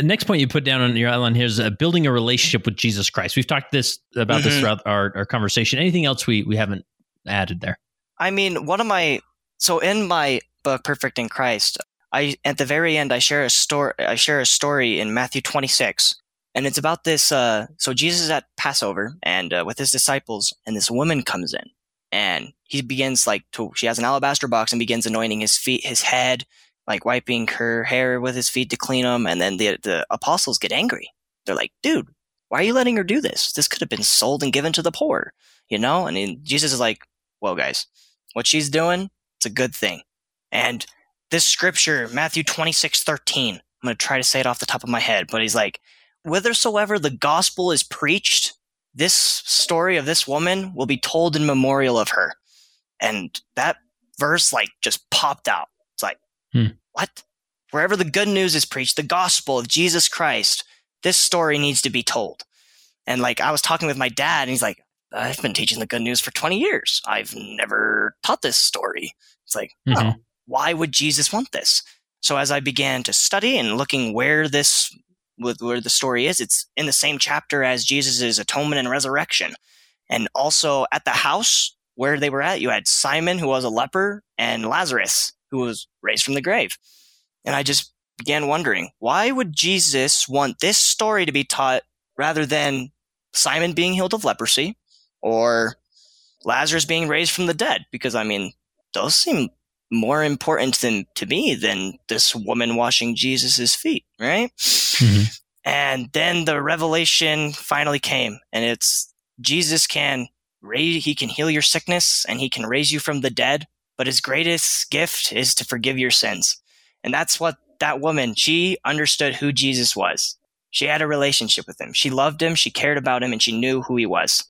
next point you put down on your outline here is uh, building a relationship with jesus christ we've talked this about mm-hmm. this throughout our, our conversation anything else we, we haven't added there i mean one of my so in my book perfect in christ i at the very end i share a story i share a story in matthew 26 and it's about this. Uh, so Jesus is at Passover and uh, with his disciples, and this woman comes in, and he begins like to. She has an alabaster box and begins anointing his feet, his head, like wiping her hair with his feet to clean them. And then the the apostles get angry. They're like, "Dude, why are you letting her do this? This could have been sold and given to the poor, you know?" And Jesus is like, "Well, guys, what she's doing, it's a good thing." And this scripture, Matthew twenty six thirteen. I'm going to try to say it off the top of my head, but he's like, whithersoever the gospel is preached, this story of this woman will be told in memorial of her. And that verse like just popped out. It's like, hmm. what? Wherever the good news is preached, the gospel of Jesus Christ, this story needs to be told. And like I was talking with my dad and he's like, I've been teaching the good news for 20 years. I've never taught this story. It's like, mm-hmm. oh, why would Jesus want this? So as I began to study and looking where this with where the story is. It's in the same chapter as Jesus' atonement and resurrection. And also at the house where they were at, you had Simon, who was a leper, and Lazarus, who was raised from the grave. And I just began wondering, why would Jesus want this story to be taught rather than Simon being healed of leprosy or Lazarus being raised from the dead? Because I mean, those seem more important than to me than this woman washing Jesus's feet, right? Mm-hmm. And then the revelation finally came, and it's Jesus can raise, he can heal your sickness and he can raise you from the dead. But his greatest gift is to forgive your sins. And that's what that woman, she understood who Jesus was. She had a relationship with him. She loved him. She cared about him and she knew who he was.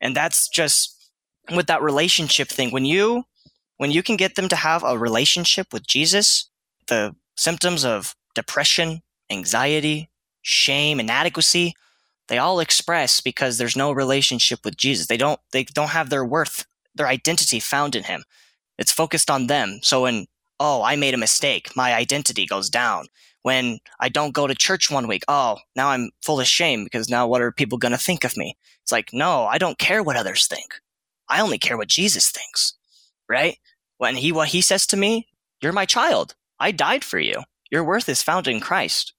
And that's just with that relationship thing. When you when you can get them to have a relationship with Jesus, the symptoms of depression, anxiety, shame, inadequacy, they all express because there's no relationship with Jesus. They don't they don't have their worth, their identity found in him. It's focused on them. So when oh, I made a mistake, my identity goes down. When I don't go to church one week, oh, now I'm full of shame because now what are people going to think of me? It's like, no, I don't care what others think. I only care what Jesus thinks right? When he what he says to me, "You're my child. I died for you. Your worth is found in Christ.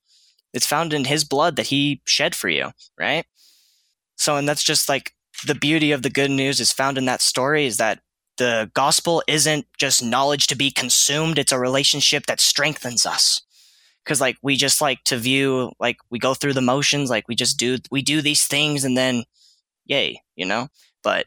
It's found in his blood that he shed for you, right?" So and that's just like the beauty of the good news is found in that story is that the gospel isn't just knowledge to be consumed, it's a relationship that strengthens us. because like we just like to view like we go through the motions like we just do we do these things and then yay you know but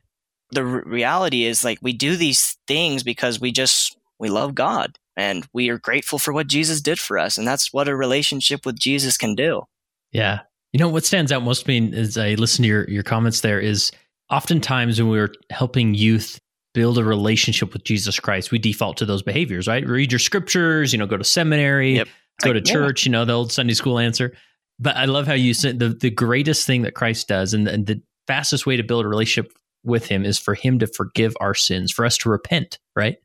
the r- reality is like we do these things because we just we love god and we are grateful for what jesus did for us and that's what a relationship with jesus can do yeah you know what stands out most to me as i listen to your, your comments there is oftentimes when we're helping youth build a relationship with jesus christ we default to those behaviors right read your scriptures you know go to seminary Yep. go Like, to yeah. church, you know, the old Sunday school answer. But I love how you said the, the greatest thing that Christ does and, and the fastest way to build a relationship with him is for him to forgive our sins, for us to repent, right?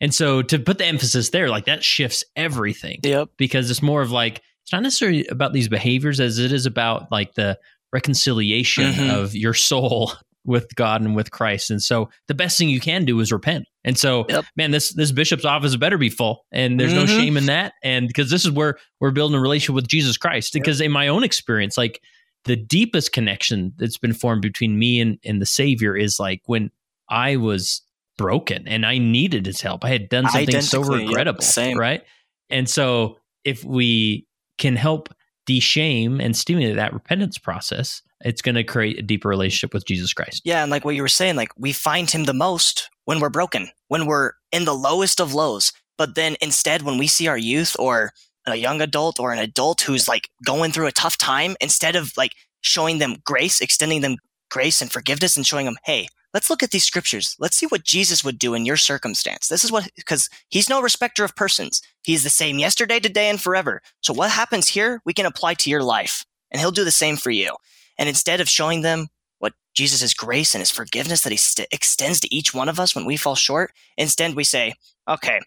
And so to put the emphasis there, like that shifts everything yep because it's more of like, it's not necessarily about these behaviors as it is about like the reconciliation Mhm. of your soul with God and with Christ. And so the best thing you can do is repent. And so, Yep. man, this this bishop's office better be full, and there's no Mhm. shame in that. And because this is where we're building a relationship with Jesus Christ. Because in my own experience, like the deepest connection that's been formed between me and, and the Savior is like when I was broken and I needed His help. I had done something so regrettable, same. right? And so, if we can help de-shame and stimulate that repentance process, it's going to create a deeper relationship with Jesus Christ. Yeah, and like what you were saying, like we find him the most when we're broken, when we're in the lowest of lows. But then instead, when we see our youth or a young adult or an adult who's like going through a tough time, instead of like showing them grace, extending them grace and forgiveness and showing them, hey, let's look at these scriptures. Let's see what Jesus would do in your circumstance. This is what, because he's no respecter of persons. He's the same yesterday, today, and forever. So what happens here, we can apply to your life and he'll do the same for you. And instead of showing them what Jesus' grace and his forgiveness that he st- extends to each one of us when we fall short. Instead, we say, okay,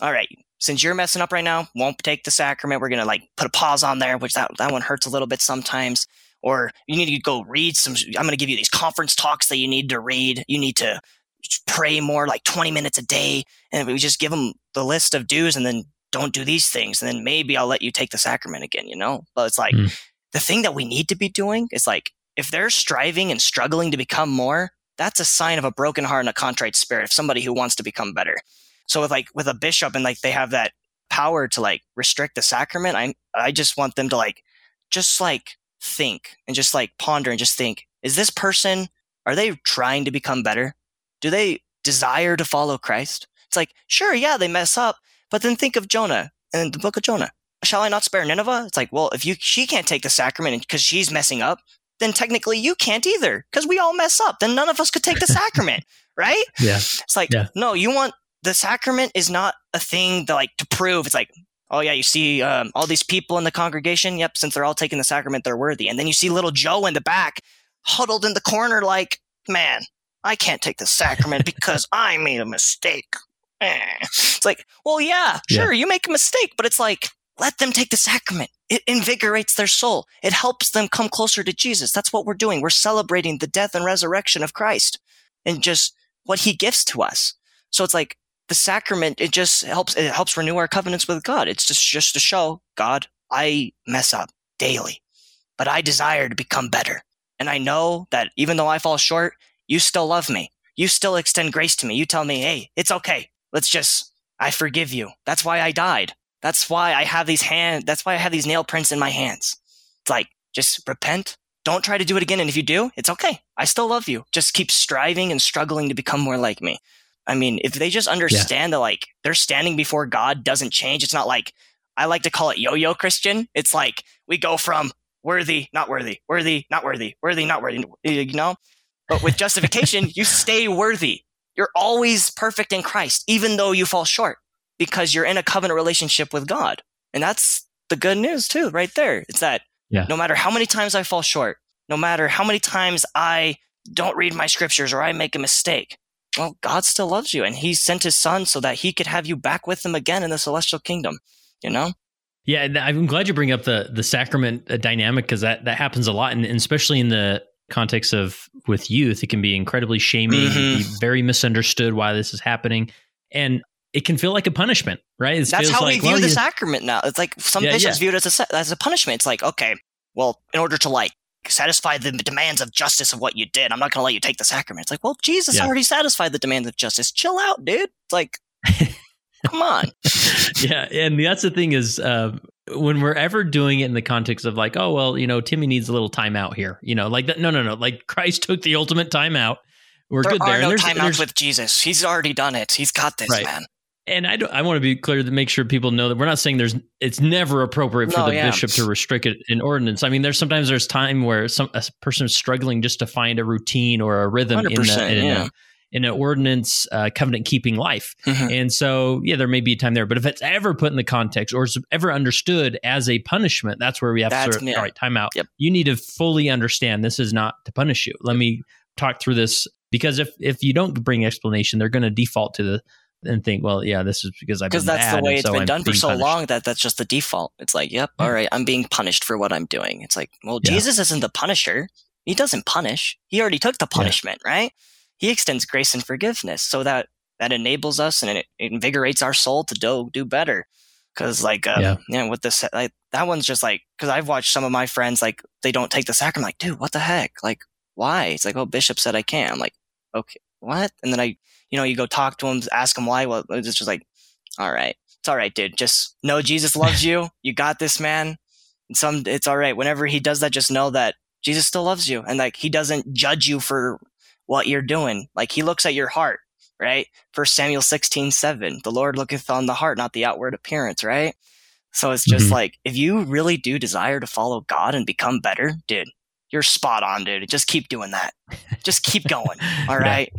all right, since you're messing up right now, won't take the sacrament. We're going to like put a pause on there, which that, that one hurts a little bit sometimes. Or you need to go read some, I'm going to give you these conference talks that you need to read. You need to pray more like 20 minutes a day. And we just give them the list of dues and then don't do these things. And then maybe I'll let you take the sacrament again, you know? But it's like, Mm. the thing that we need to be doing is like, if they're striving and struggling to become more, that's a sign of a broken heart and a contrite spirit of somebody who wants to become better. So with like with a bishop and like they have that power to like restrict the sacrament, I I just want them to like just like think and just like ponder and just think, is this person are they trying to become better? Do they desire to follow Christ? It's like, sure, yeah, they mess up, but then think of Jonah and the book of Jonah. Shall I not spare Nineveh? It's like, well, if you she can't take the sacrament because she's messing up, then technically you can't either because we all mess up. Then none of us could take the sacrament, right? Yeah. It's like, Yeah. no, you want the sacrament is not a thing that like to prove. It's like, oh yeah, you see um, all these people in the congregation. Yep, since they're all taking the sacrament, they're worthy. And then you see little Joe in the back, huddled in the corner, like, man, I can't take the sacrament because I made a mistake. Eh. It's like, well, yeah, Yeah. sure, you make a mistake, but it's like, let them take the sacrament. It invigorates their soul. It helps them come closer to Jesus. That's what we're doing. We're celebrating the death and resurrection of Christ and just what he gives to us. So it's like the sacrament, it just helps, it helps renew our covenants with God. It's just, just to show God, I mess up daily, but I desire to become better. And I know that even though I fall short, you still love me. You still extend grace to me. You tell me, hey, it's okay. Let's just, I forgive you. That's why I died. That's why I have these hand. That's why I have these nail prints in my hands. It's like, just repent. Don't try to do it again. And if you do, it's okay. I still love you. Just keep striving and struggling to become more like me. I mean, if they just understand that like they're standing before God doesn't change, it's not like I like to call it yo-yo Christian. It's like we go from worthy, not worthy, worthy, not worthy, worthy, not worthy, you know? But with justification, you stay worthy. You're always perfect in Christ, even though you fall short because you're in a covenant relationship with God. And that's the good news too, right there. It's that Yeah. no matter how many times I fall short, no matter how many times I don't read my scriptures or I make a mistake, well, God still loves you and he sent his son so that he could have you back with him again in the celestial kingdom, you know? Yeah, I'm glad you bring up the the sacrament uh, dynamic because that that happens a lot, and, and especially in the context of with youth, it can be incredibly shaming, can be very misunderstood why this is happening, and it can feel like a punishment, right? It That's how like, we view well, the you- sacrament now. It's like some Yeah, bishops yeah. view it as a, as a punishment. It's like, okay, well, in order to like satisfy the demands of justice of what you did, I'm not going to let you take the sacrament. It's like, well, Jesus Yeah. already satisfied the demands of justice. Chill out, dude. It's like, come on. yeah, and that's the thing is, uh, when we're ever doing it in the context of like, oh well, you know, Timmy needs a little timeout here, you know, like that. No, no, no. Like Christ took the ultimate timeout. We're there good are there. no there's, timeouts there's- with Jesus. He's already done it. He's got this, Right. man. And I, don't- I want to be clear to make sure people know that we're not saying there's it's never appropriate for No, the yeah. bishop to restrict it in ordinance. I mean, there's sometimes there's time where some a person is struggling just to find a routine or a rhythm in, the, in, yeah. a, in an ordinance uh, covenant keeping life. Mhm. And so, yeah, there may be a time there, but if it's ever put in the context or ever understood as a punishment, that's where we have to That's- sort of, all right, time out. Yep. You need to fully understand this is not to punish you. Let me talk through this because if if you don't bring explanation, they're going to default to the and think, well, yeah, this is because I've Because that's bad, the way it's so been I'm done for so punished. long that that's just the default. It's like, yep, Yeah. all right, I'm being punished for what I'm doing. It's like, well, Yeah. Jesus isn't the punisher. He doesn't punish. He already took the Yeah. punishment, right? He extends grace and forgiveness so that that enables us and it invigorates our soul to do do better. Because like, uh, Yeah. you know, with this, like that one's just like, because I've watched some of my friends like they don't take the sacrament. Like, dude, what the heck? Like, why? It's like, oh, Bishop said I can. I'm like, okay, what? And then I, you know, you go talk to him, ask him why. Well, it's just like, all right, it's all right, dude. Just know Jesus loves you. You got this, man. And some, it's all right. Whenever he does that, just know that Jesus still loves you, and like he doesn't judge you for what you're doing. Like he looks at your heart, right? First Samuel sixteen seven. The Lord looketh on the heart, not the outward appearance, right? So it's just Mhm. like if you really do desire to follow God and become better, dude, you're spot on, dude. Just keep doing that. Just keep going. All right.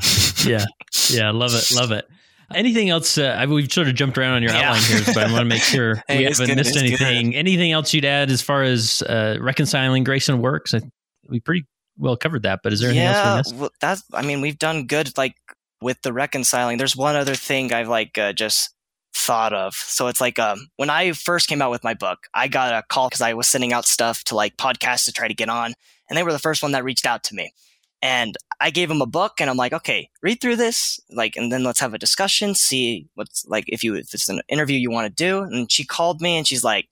Yeah, yeah, love it, love it. Anything else? Uh, I- we've sort of jumped around on your Yeah. outline here, but I want to make sure Hey, we haven't good, missed it's good. anything. Anything else you'd add as far as uh, reconciling grace and works? I, we pretty well covered that, but is there anything else we missed? well, that's. I mean, we've done good. Like with the reconciling. There's one other thing I've like uh, just thought of. So it's like um, when I first came out with my book, I got a call because I was sending out stuff to like podcasts to try to get on, and they were the first one that reached out to me. And I gave him a book, and I'm like, okay, read through this, like, and then let's have a discussion, see what's like if you if it's an interview you want to do. And she called me, and she's like,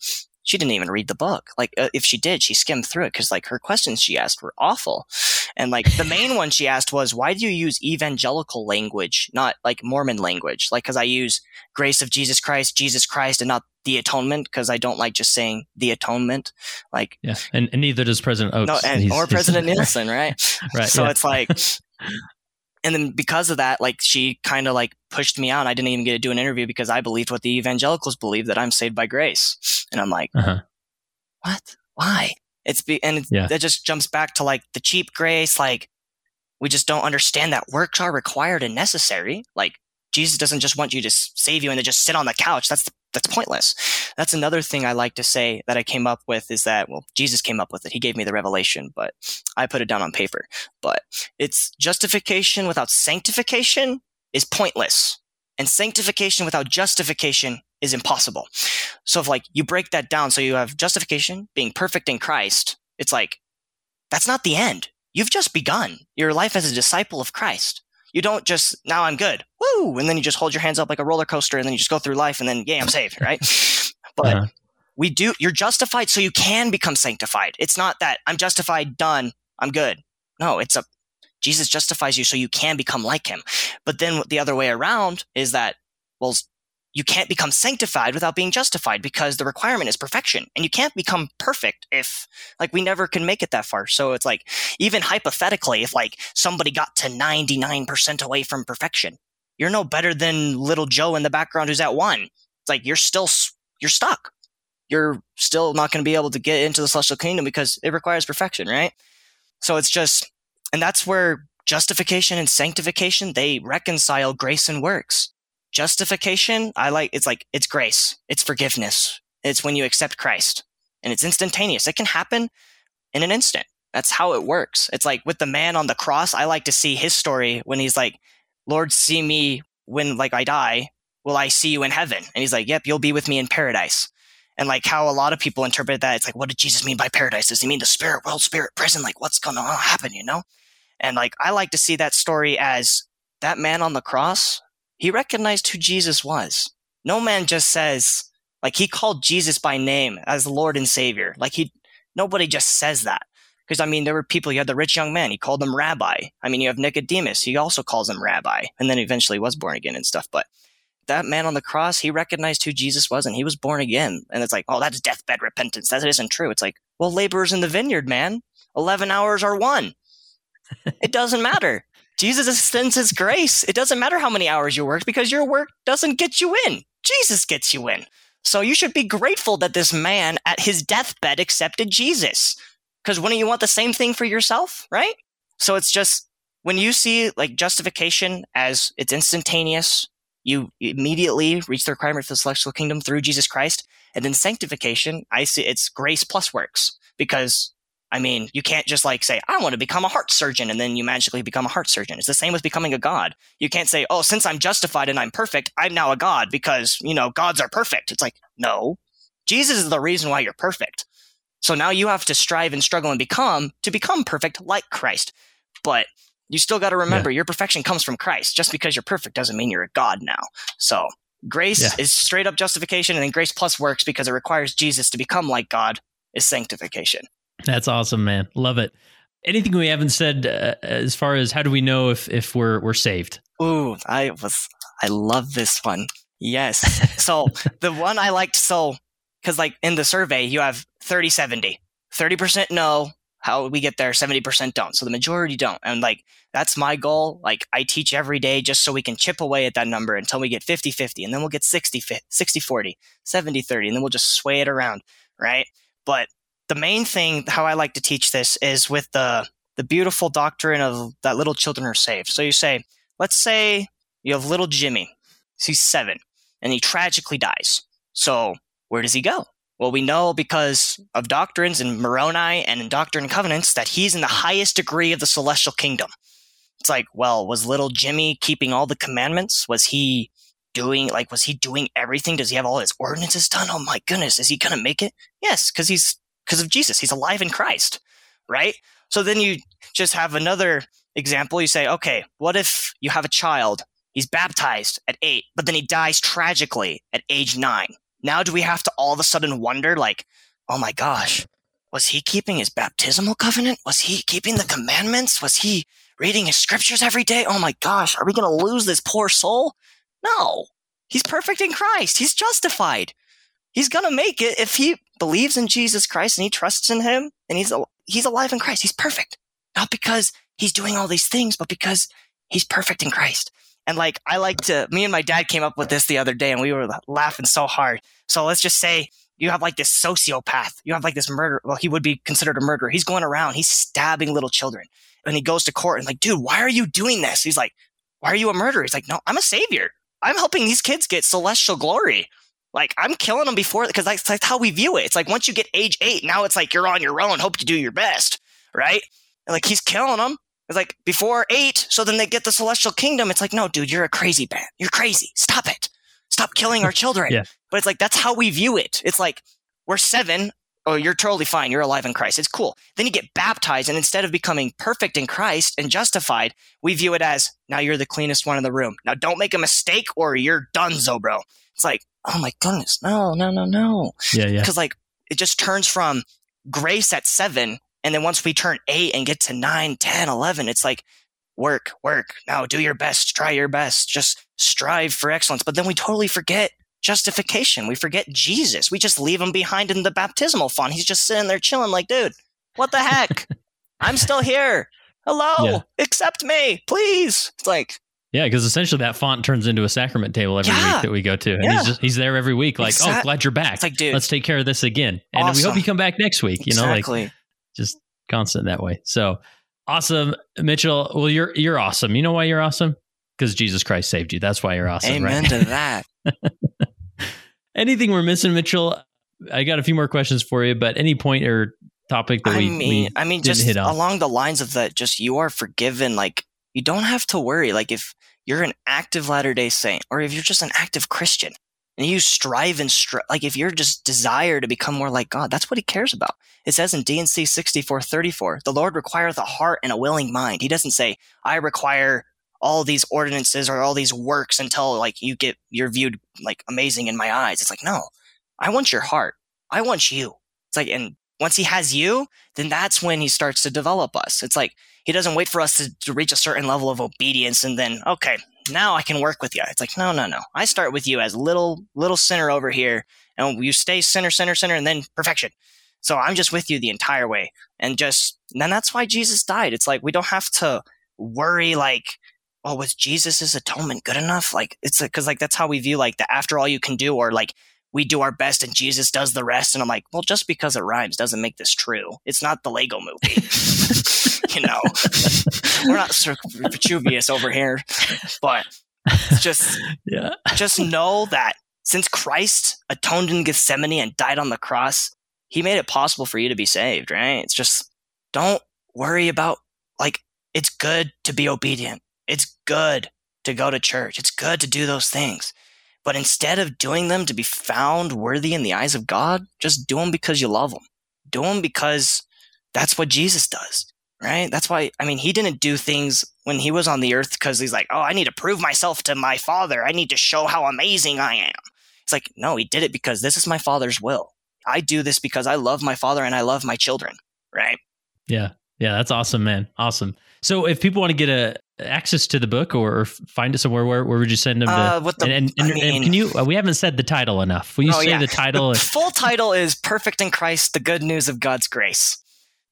she didn't even read the book. Like, uh, if she did, she skimmed through it because like her questions she asked were awful. And like the main one she asked was, why do you use evangelical language, not like Mormon language? Like, cause I use grace of Jesus Christ, Jesus Christ, and not the atonement because I don't like just saying the atonement. Like, Yeah, and, and neither does President Oaks. no, and, or President Nelson, right? right. so yeah. it's like, and then because of that, like she kind of like pushed me out. I didn't even get to do an interview because I believed what the evangelicals believe that I'm saved by grace. And I'm like, Uh-huh. what? Why? It's be, and it's, Yeah. that just jumps back to like the cheap grace. Like we just don't understand that works are required and necessary. Like Jesus doesn't just want you to save you and then just sit on the couch. That's that's pointless. That's another thing I like to say that I came up with is that well, Jesus came up with it. He gave me the revelation, but I put it down on paper. But it's justification without sanctification is pointless, and sanctification without justification is impossible. So if like you break that down, so you have justification, being perfect in Christ, it's like that's not the end. You've just begun your life as a disciple of Christ. You don't just now I'm good, woo, and then you just hold your hands up like a roller coaster, and then you just go through life, and then yeah, I'm saved, right? But Uh-huh. we do. You're justified, so you can become sanctified. It's not that I'm justified, done, I'm good. No, it's a Jesus justifies you, so you can become like Him. But then the other way around is that well, you can't become sanctified without being justified because the requirement is perfection, and you can't become perfect if like we never can make it that far. So it's like even hypothetically, if like somebody got to 99% away from perfection, you're no better than little Joe in the background who's at one. It's like you're still, you're stuck. You're still not going to be able to get into the celestial kingdom because it requires perfection, right? So it's just, and that's where justification and sanctification, they reconcile grace and works. Justification, I like, it's like, it's grace. It's forgiveness. It's when you accept Christ and it's instantaneous. It can happen in an instant. That's how it works. It's like with the man on the cross, I like to see his story when he's like, Lord, see me when like I die. Will I see you in heaven? And he's like, Yep, you'll be with me in paradise. And like how a lot of people interpret that, it's like, what did Jesus mean by paradise? Does he mean the spirit world, spirit prison? Like, what's to happen, you know? And like, I like to see that story as that man on the cross, he recognized who Jesus was. No man just says, like, he called Jesus by name as Lord and Savior. Like, he, nobody just says that. Because, I mean, there were people, you had the rich young man, he called him rabbi. I mean, you have Nicodemus, he also calls him rabbi, and then eventually was born again and stuff. But that man on the cross, he recognized who Jesus was and he was born again. And it's like, oh, that's deathbed repentance. That isn't true. It's like, well, laborers in the vineyard, man. 11 hours are one. it doesn't matter. Jesus extends his grace. It doesn't matter how many hours you work because your work doesn't get you in. Jesus gets you in. So you should be grateful that this man at his deathbed accepted Jesus. Because wouldn't you want the same thing for yourself, right? So it's just when you see like justification as it's instantaneous, you immediately reach the requirement for the celestial kingdom through Jesus Christ. And then sanctification, I see it's grace plus works because I mean, you can't just like say, I want to become a heart surgeon and then you magically become a heart surgeon. It's the same with becoming a god. You can't say, oh, since I'm justified and I'm perfect, I'm now a god because, you know, gods are perfect. It's like, no, Jesus is the reason why you're perfect. So now you have to strive and struggle and become to become perfect like Christ. But you still got to remember yeah. your perfection comes from Christ. Just because you're perfect doesn't mean you're a god now. So grace yeah. is straight up justification and then grace plus works because it requires Jesus to become like God is sanctification. That's awesome, man. Love it. Anything we haven't said uh, as far as how do we know if if we're we're saved? Ooh, I was I love this one. Yes. so the one I liked so because like in the survey you have 30 70 30% no how we get there 70% don't so the majority don't and like that's my goal like i teach every day just so we can chip away at that number until we get 50 50 and then we'll get 60 60 40 70 30 and then we'll just sway it around right but the main thing how I like to teach this is with the the beautiful doctrine of that little children are saved. So you say, let's say you have little Jimmy. He's seven and he tragically dies. So where does he go? Well, we know because of doctrines in Moroni and in Doctrine and Covenants that he's in the highest degree of the celestial kingdom. It's like, well, was little Jimmy keeping all the commandments? Was he doing like was he doing everything? Does he have all his ordinances done? Oh my goodness, is he gonna make it? Yes, because he's because of Jesus. He's alive in Christ, right? So then you just have another example. You say, okay, what if you have a child? He's baptized at eight, but then he dies tragically at age nine. Now, do we have to all of a sudden wonder, like, oh my gosh, was he keeping his baptismal covenant? Was he keeping the commandments? Was he reading his scriptures every day? Oh my gosh, are we going to lose this poor soul? No, he's perfect in Christ. He's justified. He's going to make it if he believes in Jesus Christ and he trusts in him and he's, he's alive in Christ. He's perfect. Not because he's doing all these things, but because he's perfect in Christ. And like, I like to, me and my dad came up with this the other day and we were laughing so hard. So let's just say you have like this sociopath. You have like this murder. Well, he would be considered a murderer. He's going around, he's stabbing little children. And he goes to court and like, dude, why are you doing this? He's like, why are you a murderer? He's like, no, I'm a savior. I'm helping these kids get celestial glory. Like I'm killing them before because that's, that's how we view it. It's like once you get age eight, now it's like you're on your own. Hope you do your best, right? And like he's killing them. It's like before eight, so then they get the celestial kingdom. It's like, no, dude, you're a crazy man. You're crazy. Stop it. Stop killing our children. yeah. But it's like that's how we view it. It's like we're seven. Oh, you're totally fine. You're alive in Christ. It's cool. Then you get baptized, and instead of becoming perfect in Christ and justified, we view it as now you're the cleanest one in the room. Now don't make a mistake or you're done, bro. It's like, oh my goodness, no, no, no, no. Yeah, yeah. Because like it just turns from grace at seven, and then once we turn eight and get to nine, 10, 11, it's like work, work. Now do your best, try your best, just strive for excellence. But then we totally forget justification. We forget Jesus. We just leave him behind in the baptismal font. He's just sitting there chilling, like, dude, what the heck? I'm still here. Hello, yeah. accept me, please. It's like, yeah, because essentially that font turns into a sacrament table every yeah. week that we go to, and yeah. he's just he's there every week, like, exactly. oh, glad you're back. It's like, dude, let's take care of this again, and awesome. we hope you come back next week. You exactly. know, like just constant that way. So awesome, Mitchell. Well, you're you're awesome. You know why you're awesome? Because Jesus Christ saved you. That's why you're awesome. Amen right? to that. Anything we're missing, Mitchell? I got a few more questions for you, but any point or topic that I we, mean, we I mean, just along the lines of that, just you are forgiven. Like you don't have to worry. Like if you're an active Latter day Saint, or if you're just an active Christian, and you strive and strive, like if you're just desire to become more like God, that's what He cares about. It says in D&C 64:34, the Lord requireth a heart and a willing mind. He doesn't say, I require all these ordinances or all these works until like you get you're viewed like amazing in my eyes. It's like, no, I want your heart. I want you. It's like, and once he has you, then that's when he starts to develop us. It's like he doesn't wait for us to, to reach a certain level of obedience and then, okay, now I can work with you. It's like, no, no, no. I start with you as little, little sinner over here and you stay sinner, sinner, sinner, and then perfection. So I'm just with you the entire way. And just, and that's why Jesus died. It's like, we don't have to worry like, oh, was Jesus's atonement good enough? Like, it's because like that's how we view like the after all you can do, or like we do our best and Jesus does the rest. And I'm like, well, just because it rhymes doesn't make this true. It's not the Lego movie. you know, we're not Sir Vitruvius over here, but just, Yeah. just know that since Christ atoned in Gethsemane and died on the cross, he made it possible for you to be saved, right? It's just don't worry about like it's good to be obedient. It's good to go to church. It's good to do those things. But instead of doing them to be found worthy in the eyes of God, just do them because you love them. Do them because that's what Jesus does, right? That's why, I mean, he didn't do things when he was on the earth because he's like, oh, I need to prove myself to my father. I need to show how amazing I am. It's like, no, he did it because this is my father's will. I do this because I love my father and I love my children, right? Yeah. Yeah. That's awesome, man. Awesome. So if people want to get a access to the book or, or find it somewhere, where, where would you send them? To, Uh, the- and, and, and, I mean- and can you? Uh, we haven't said the title enough. Will you Oh, say yeah. the title? The full title is Perfect in Christ: The Good News of God's Grace,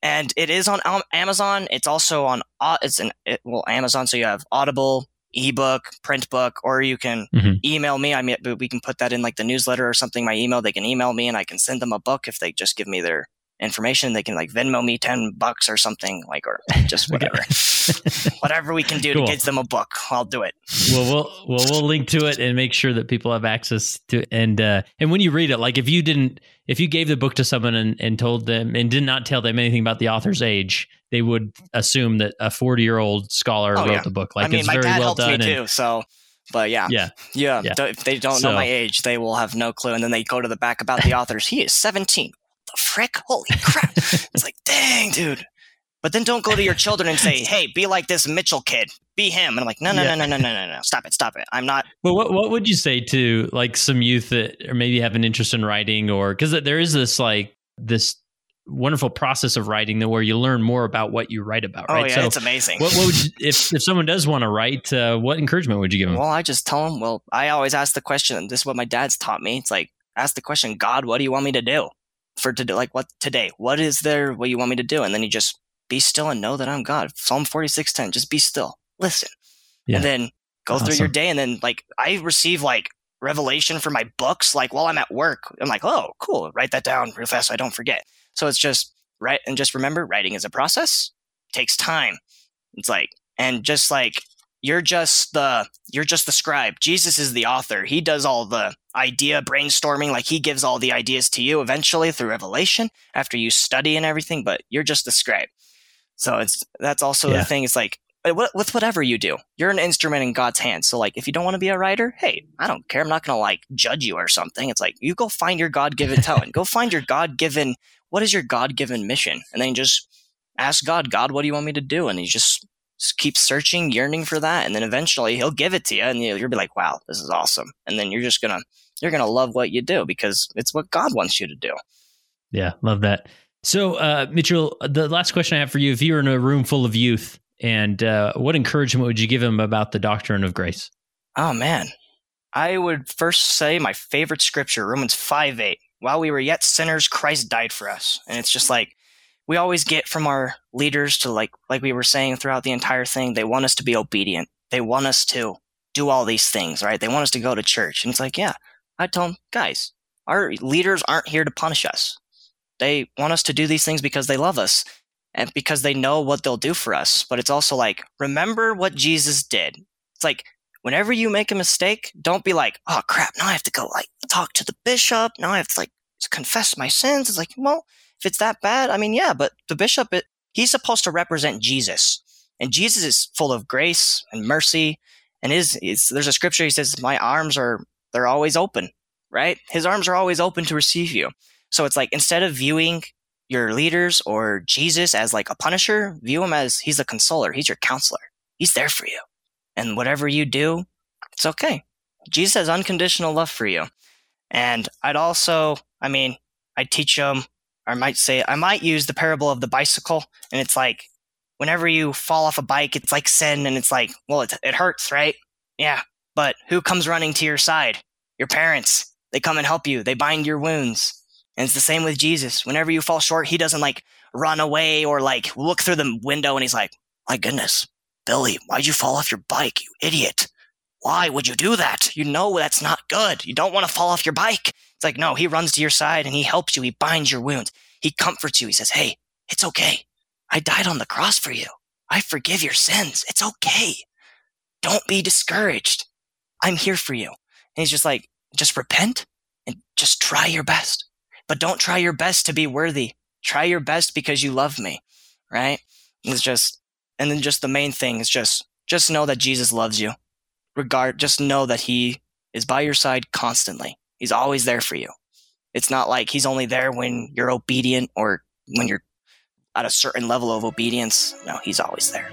and it is on Amazon. It's also on it's an it, well Amazon. So you have Audible, ebook, print book, or you can Mhm. email me. I mean, we can put that in like the newsletter or something. My email, they can email me, and I can send them a book if they just give me their information. They can like Venmo me ten bucks or something, like or just whatever, whatever we can do Cool. to get them a book. I'll do it. well, we'll well we'll link to it and make sure that people have access to it. and uh and when you read it like if you didn't if you gave the book to someone and, and told them and did not tell them anything about the author's age they would assume that a 40 year old scholar Oh, wrote yeah. the book like I mean, it's my very dad well helped done me and- too. So, but yeah, yeah Yeah, Yeah. if they don't So- know my age, they will have no clue. And then they go to the back about the authors. He is 17. The frick? Holy crap. it's like, dang, dude. But then don't go to your children and say, hey, be like this Mitchell kid. Be him. And I'm like, no, no, Yeah. no, no, no, no, no, no. Stop it. Stop it. I'm not. Well, what what would you say to like some youth that or maybe have an interest in writing, or because there is this like this wonderful process of writing that where you learn more about what you write about, Oh, right? yeah, so, it's amazing. what, what would you, if if someone does want to write, uh, what encouragement would you give them? Well, I just tell them, well, I always ask the question. This is what my dad's taught me. It's like, ask the question, God, what do you want me to do for today? Like, what today? What is there what you want me to do? And then you just be still and know that I'm God. Psalm 46:10, just be still. Listen. Yeah. And then go through your day. And then, like, I receive like revelation for my books, like while I'm at work. I'm like, oh, cool. Write that down real fast so I don't forget. So it's just, right. And just remember, writing is a process, takes time. It's like, and just like, you're just the you're just the scribe. Jesus is the author. He does all the idea brainstorming, like he gives all the ideas to you eventually through revelation after you study and everything, but you're just the scribe. So it's that's also Yeah. the thing. It's like uh, with whatever you do, you're an instrument in God's hands. So like if you don't want to be a writer, hey, I don't care. I'm not gonna like judge you or something. It's like you go find your God given talent. go find your God given what is your God given mission? And then just ask God, God, what do you want me to do? And you just just keep searching, yearning for that, and then eventually he'll give it to you, and you- you'll be like, "Wow, this is awesome!" And then you're just gonna you're gonna love what you do because it's what God wants you to do. Yeah, love that. So, uh, Mitchell, the last question I have for you: If you were in a room full of youth, and uh, what encouragement would you give them about the doctrine of grace? Oh man, I would first say my favorite scripture, Romans five eight. While we were yet sinners, Christ died for us, and it's just like we always get from our leaders to like like we were saying throughout the entire thing. They want us to be obedient. They want us to do all these things, right? They want us to go to church, and it's like, yeah, I tell them, guys, our leaders aren't here to punish us. They want us to do these things because they love us and because they know what they'll do for us. But it's also like, remember what Jesus did. It's like, whenever you make a mistake, don't be like, oh crap, now I have to go like talk to the bishop. Now I have to like confess my sins. It's like, well, if it's that bad, I mean, yeah, but the bishop, it, he's supposed to represent Jesus. And Jesus is full of grace and mercy. And his, is there's a scripture, he says, my arms are, they're always open, right? His arms are always open to receive you. So it's like, instead of viewing your leaders or Jesus as like a punisher, view him as he's a consoler. He's your counselor. He's there for you. And whatever you do, it's okay. Jesus has unconditional love for you. And I'd also, I mean, I'd teach them, I might say, I might use the parable of the bicycle. And it's like, whenever you fall off a bike, it's like sin. And it's like, well, it, it hurts, right? Yeah, but who comes running to your side? Your parents. They come and help you. They bind your wounds. And it's the same with Jesus. Whenever you fall short, he doesn't like run away or like look through the window and he's like, my goodness, Billy, why'd you fall off your bike, you idiot? Why would you do that? You know that's not good. You don't want to fall off your bike. It's like, no, he runs to your side and he helps you. He binds your wounds. He comforts you. He says, hey, it's okay. I died on the cross for you. I forgive your sins. It's okay. Don't be discouraged. I'm here for you. And he's just like, just repent and just try your best. But don't try your best to be worthy. Try your best because you love me. Right? It's just, and then just the main thing is just, just know that Jesus loves you. Regard, just know that he is by your side constantly. He's always there for you. It's not like he's only there when you're obedient or when you're at a certain level of obedience. No, he's always there.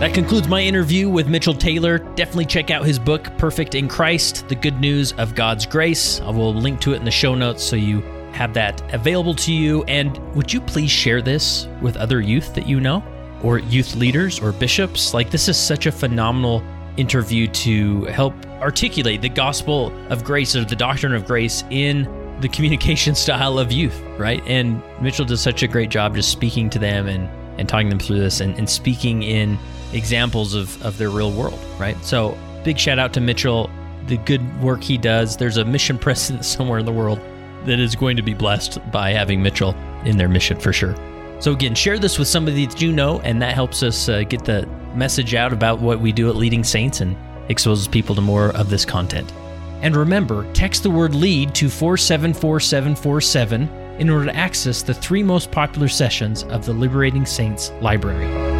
That concludes my interview with Mitchell Taylor. Definitely check out his book, Perfect in Christ The Good News of God's Grace. I will link to it in the show notes so you have that available to you. And would you please share this with other youth that you know, or youth leaders, or bishops? Like, this is such a phenomenal interview to help articulate the gospel of grace or the doctrine of grace in the communication style of youth, right? And Mitchell does such a great job just speaking to them and, and talking them through this and, and speaking in examples of, of their real world, right? So, big shout out to Mitchell, the good work he does. There's a mission president somewhere in the world that is going to be blessed by having Mitchell in their mission for sure. So, again, share this with somebody that you know, and that helps us uh, get the message out about what we do at Leading Saints and exposes people to more of this content. And remember, text the word LEAD to 474747 in order to access the three most popular sessions of the Liberating Saints library.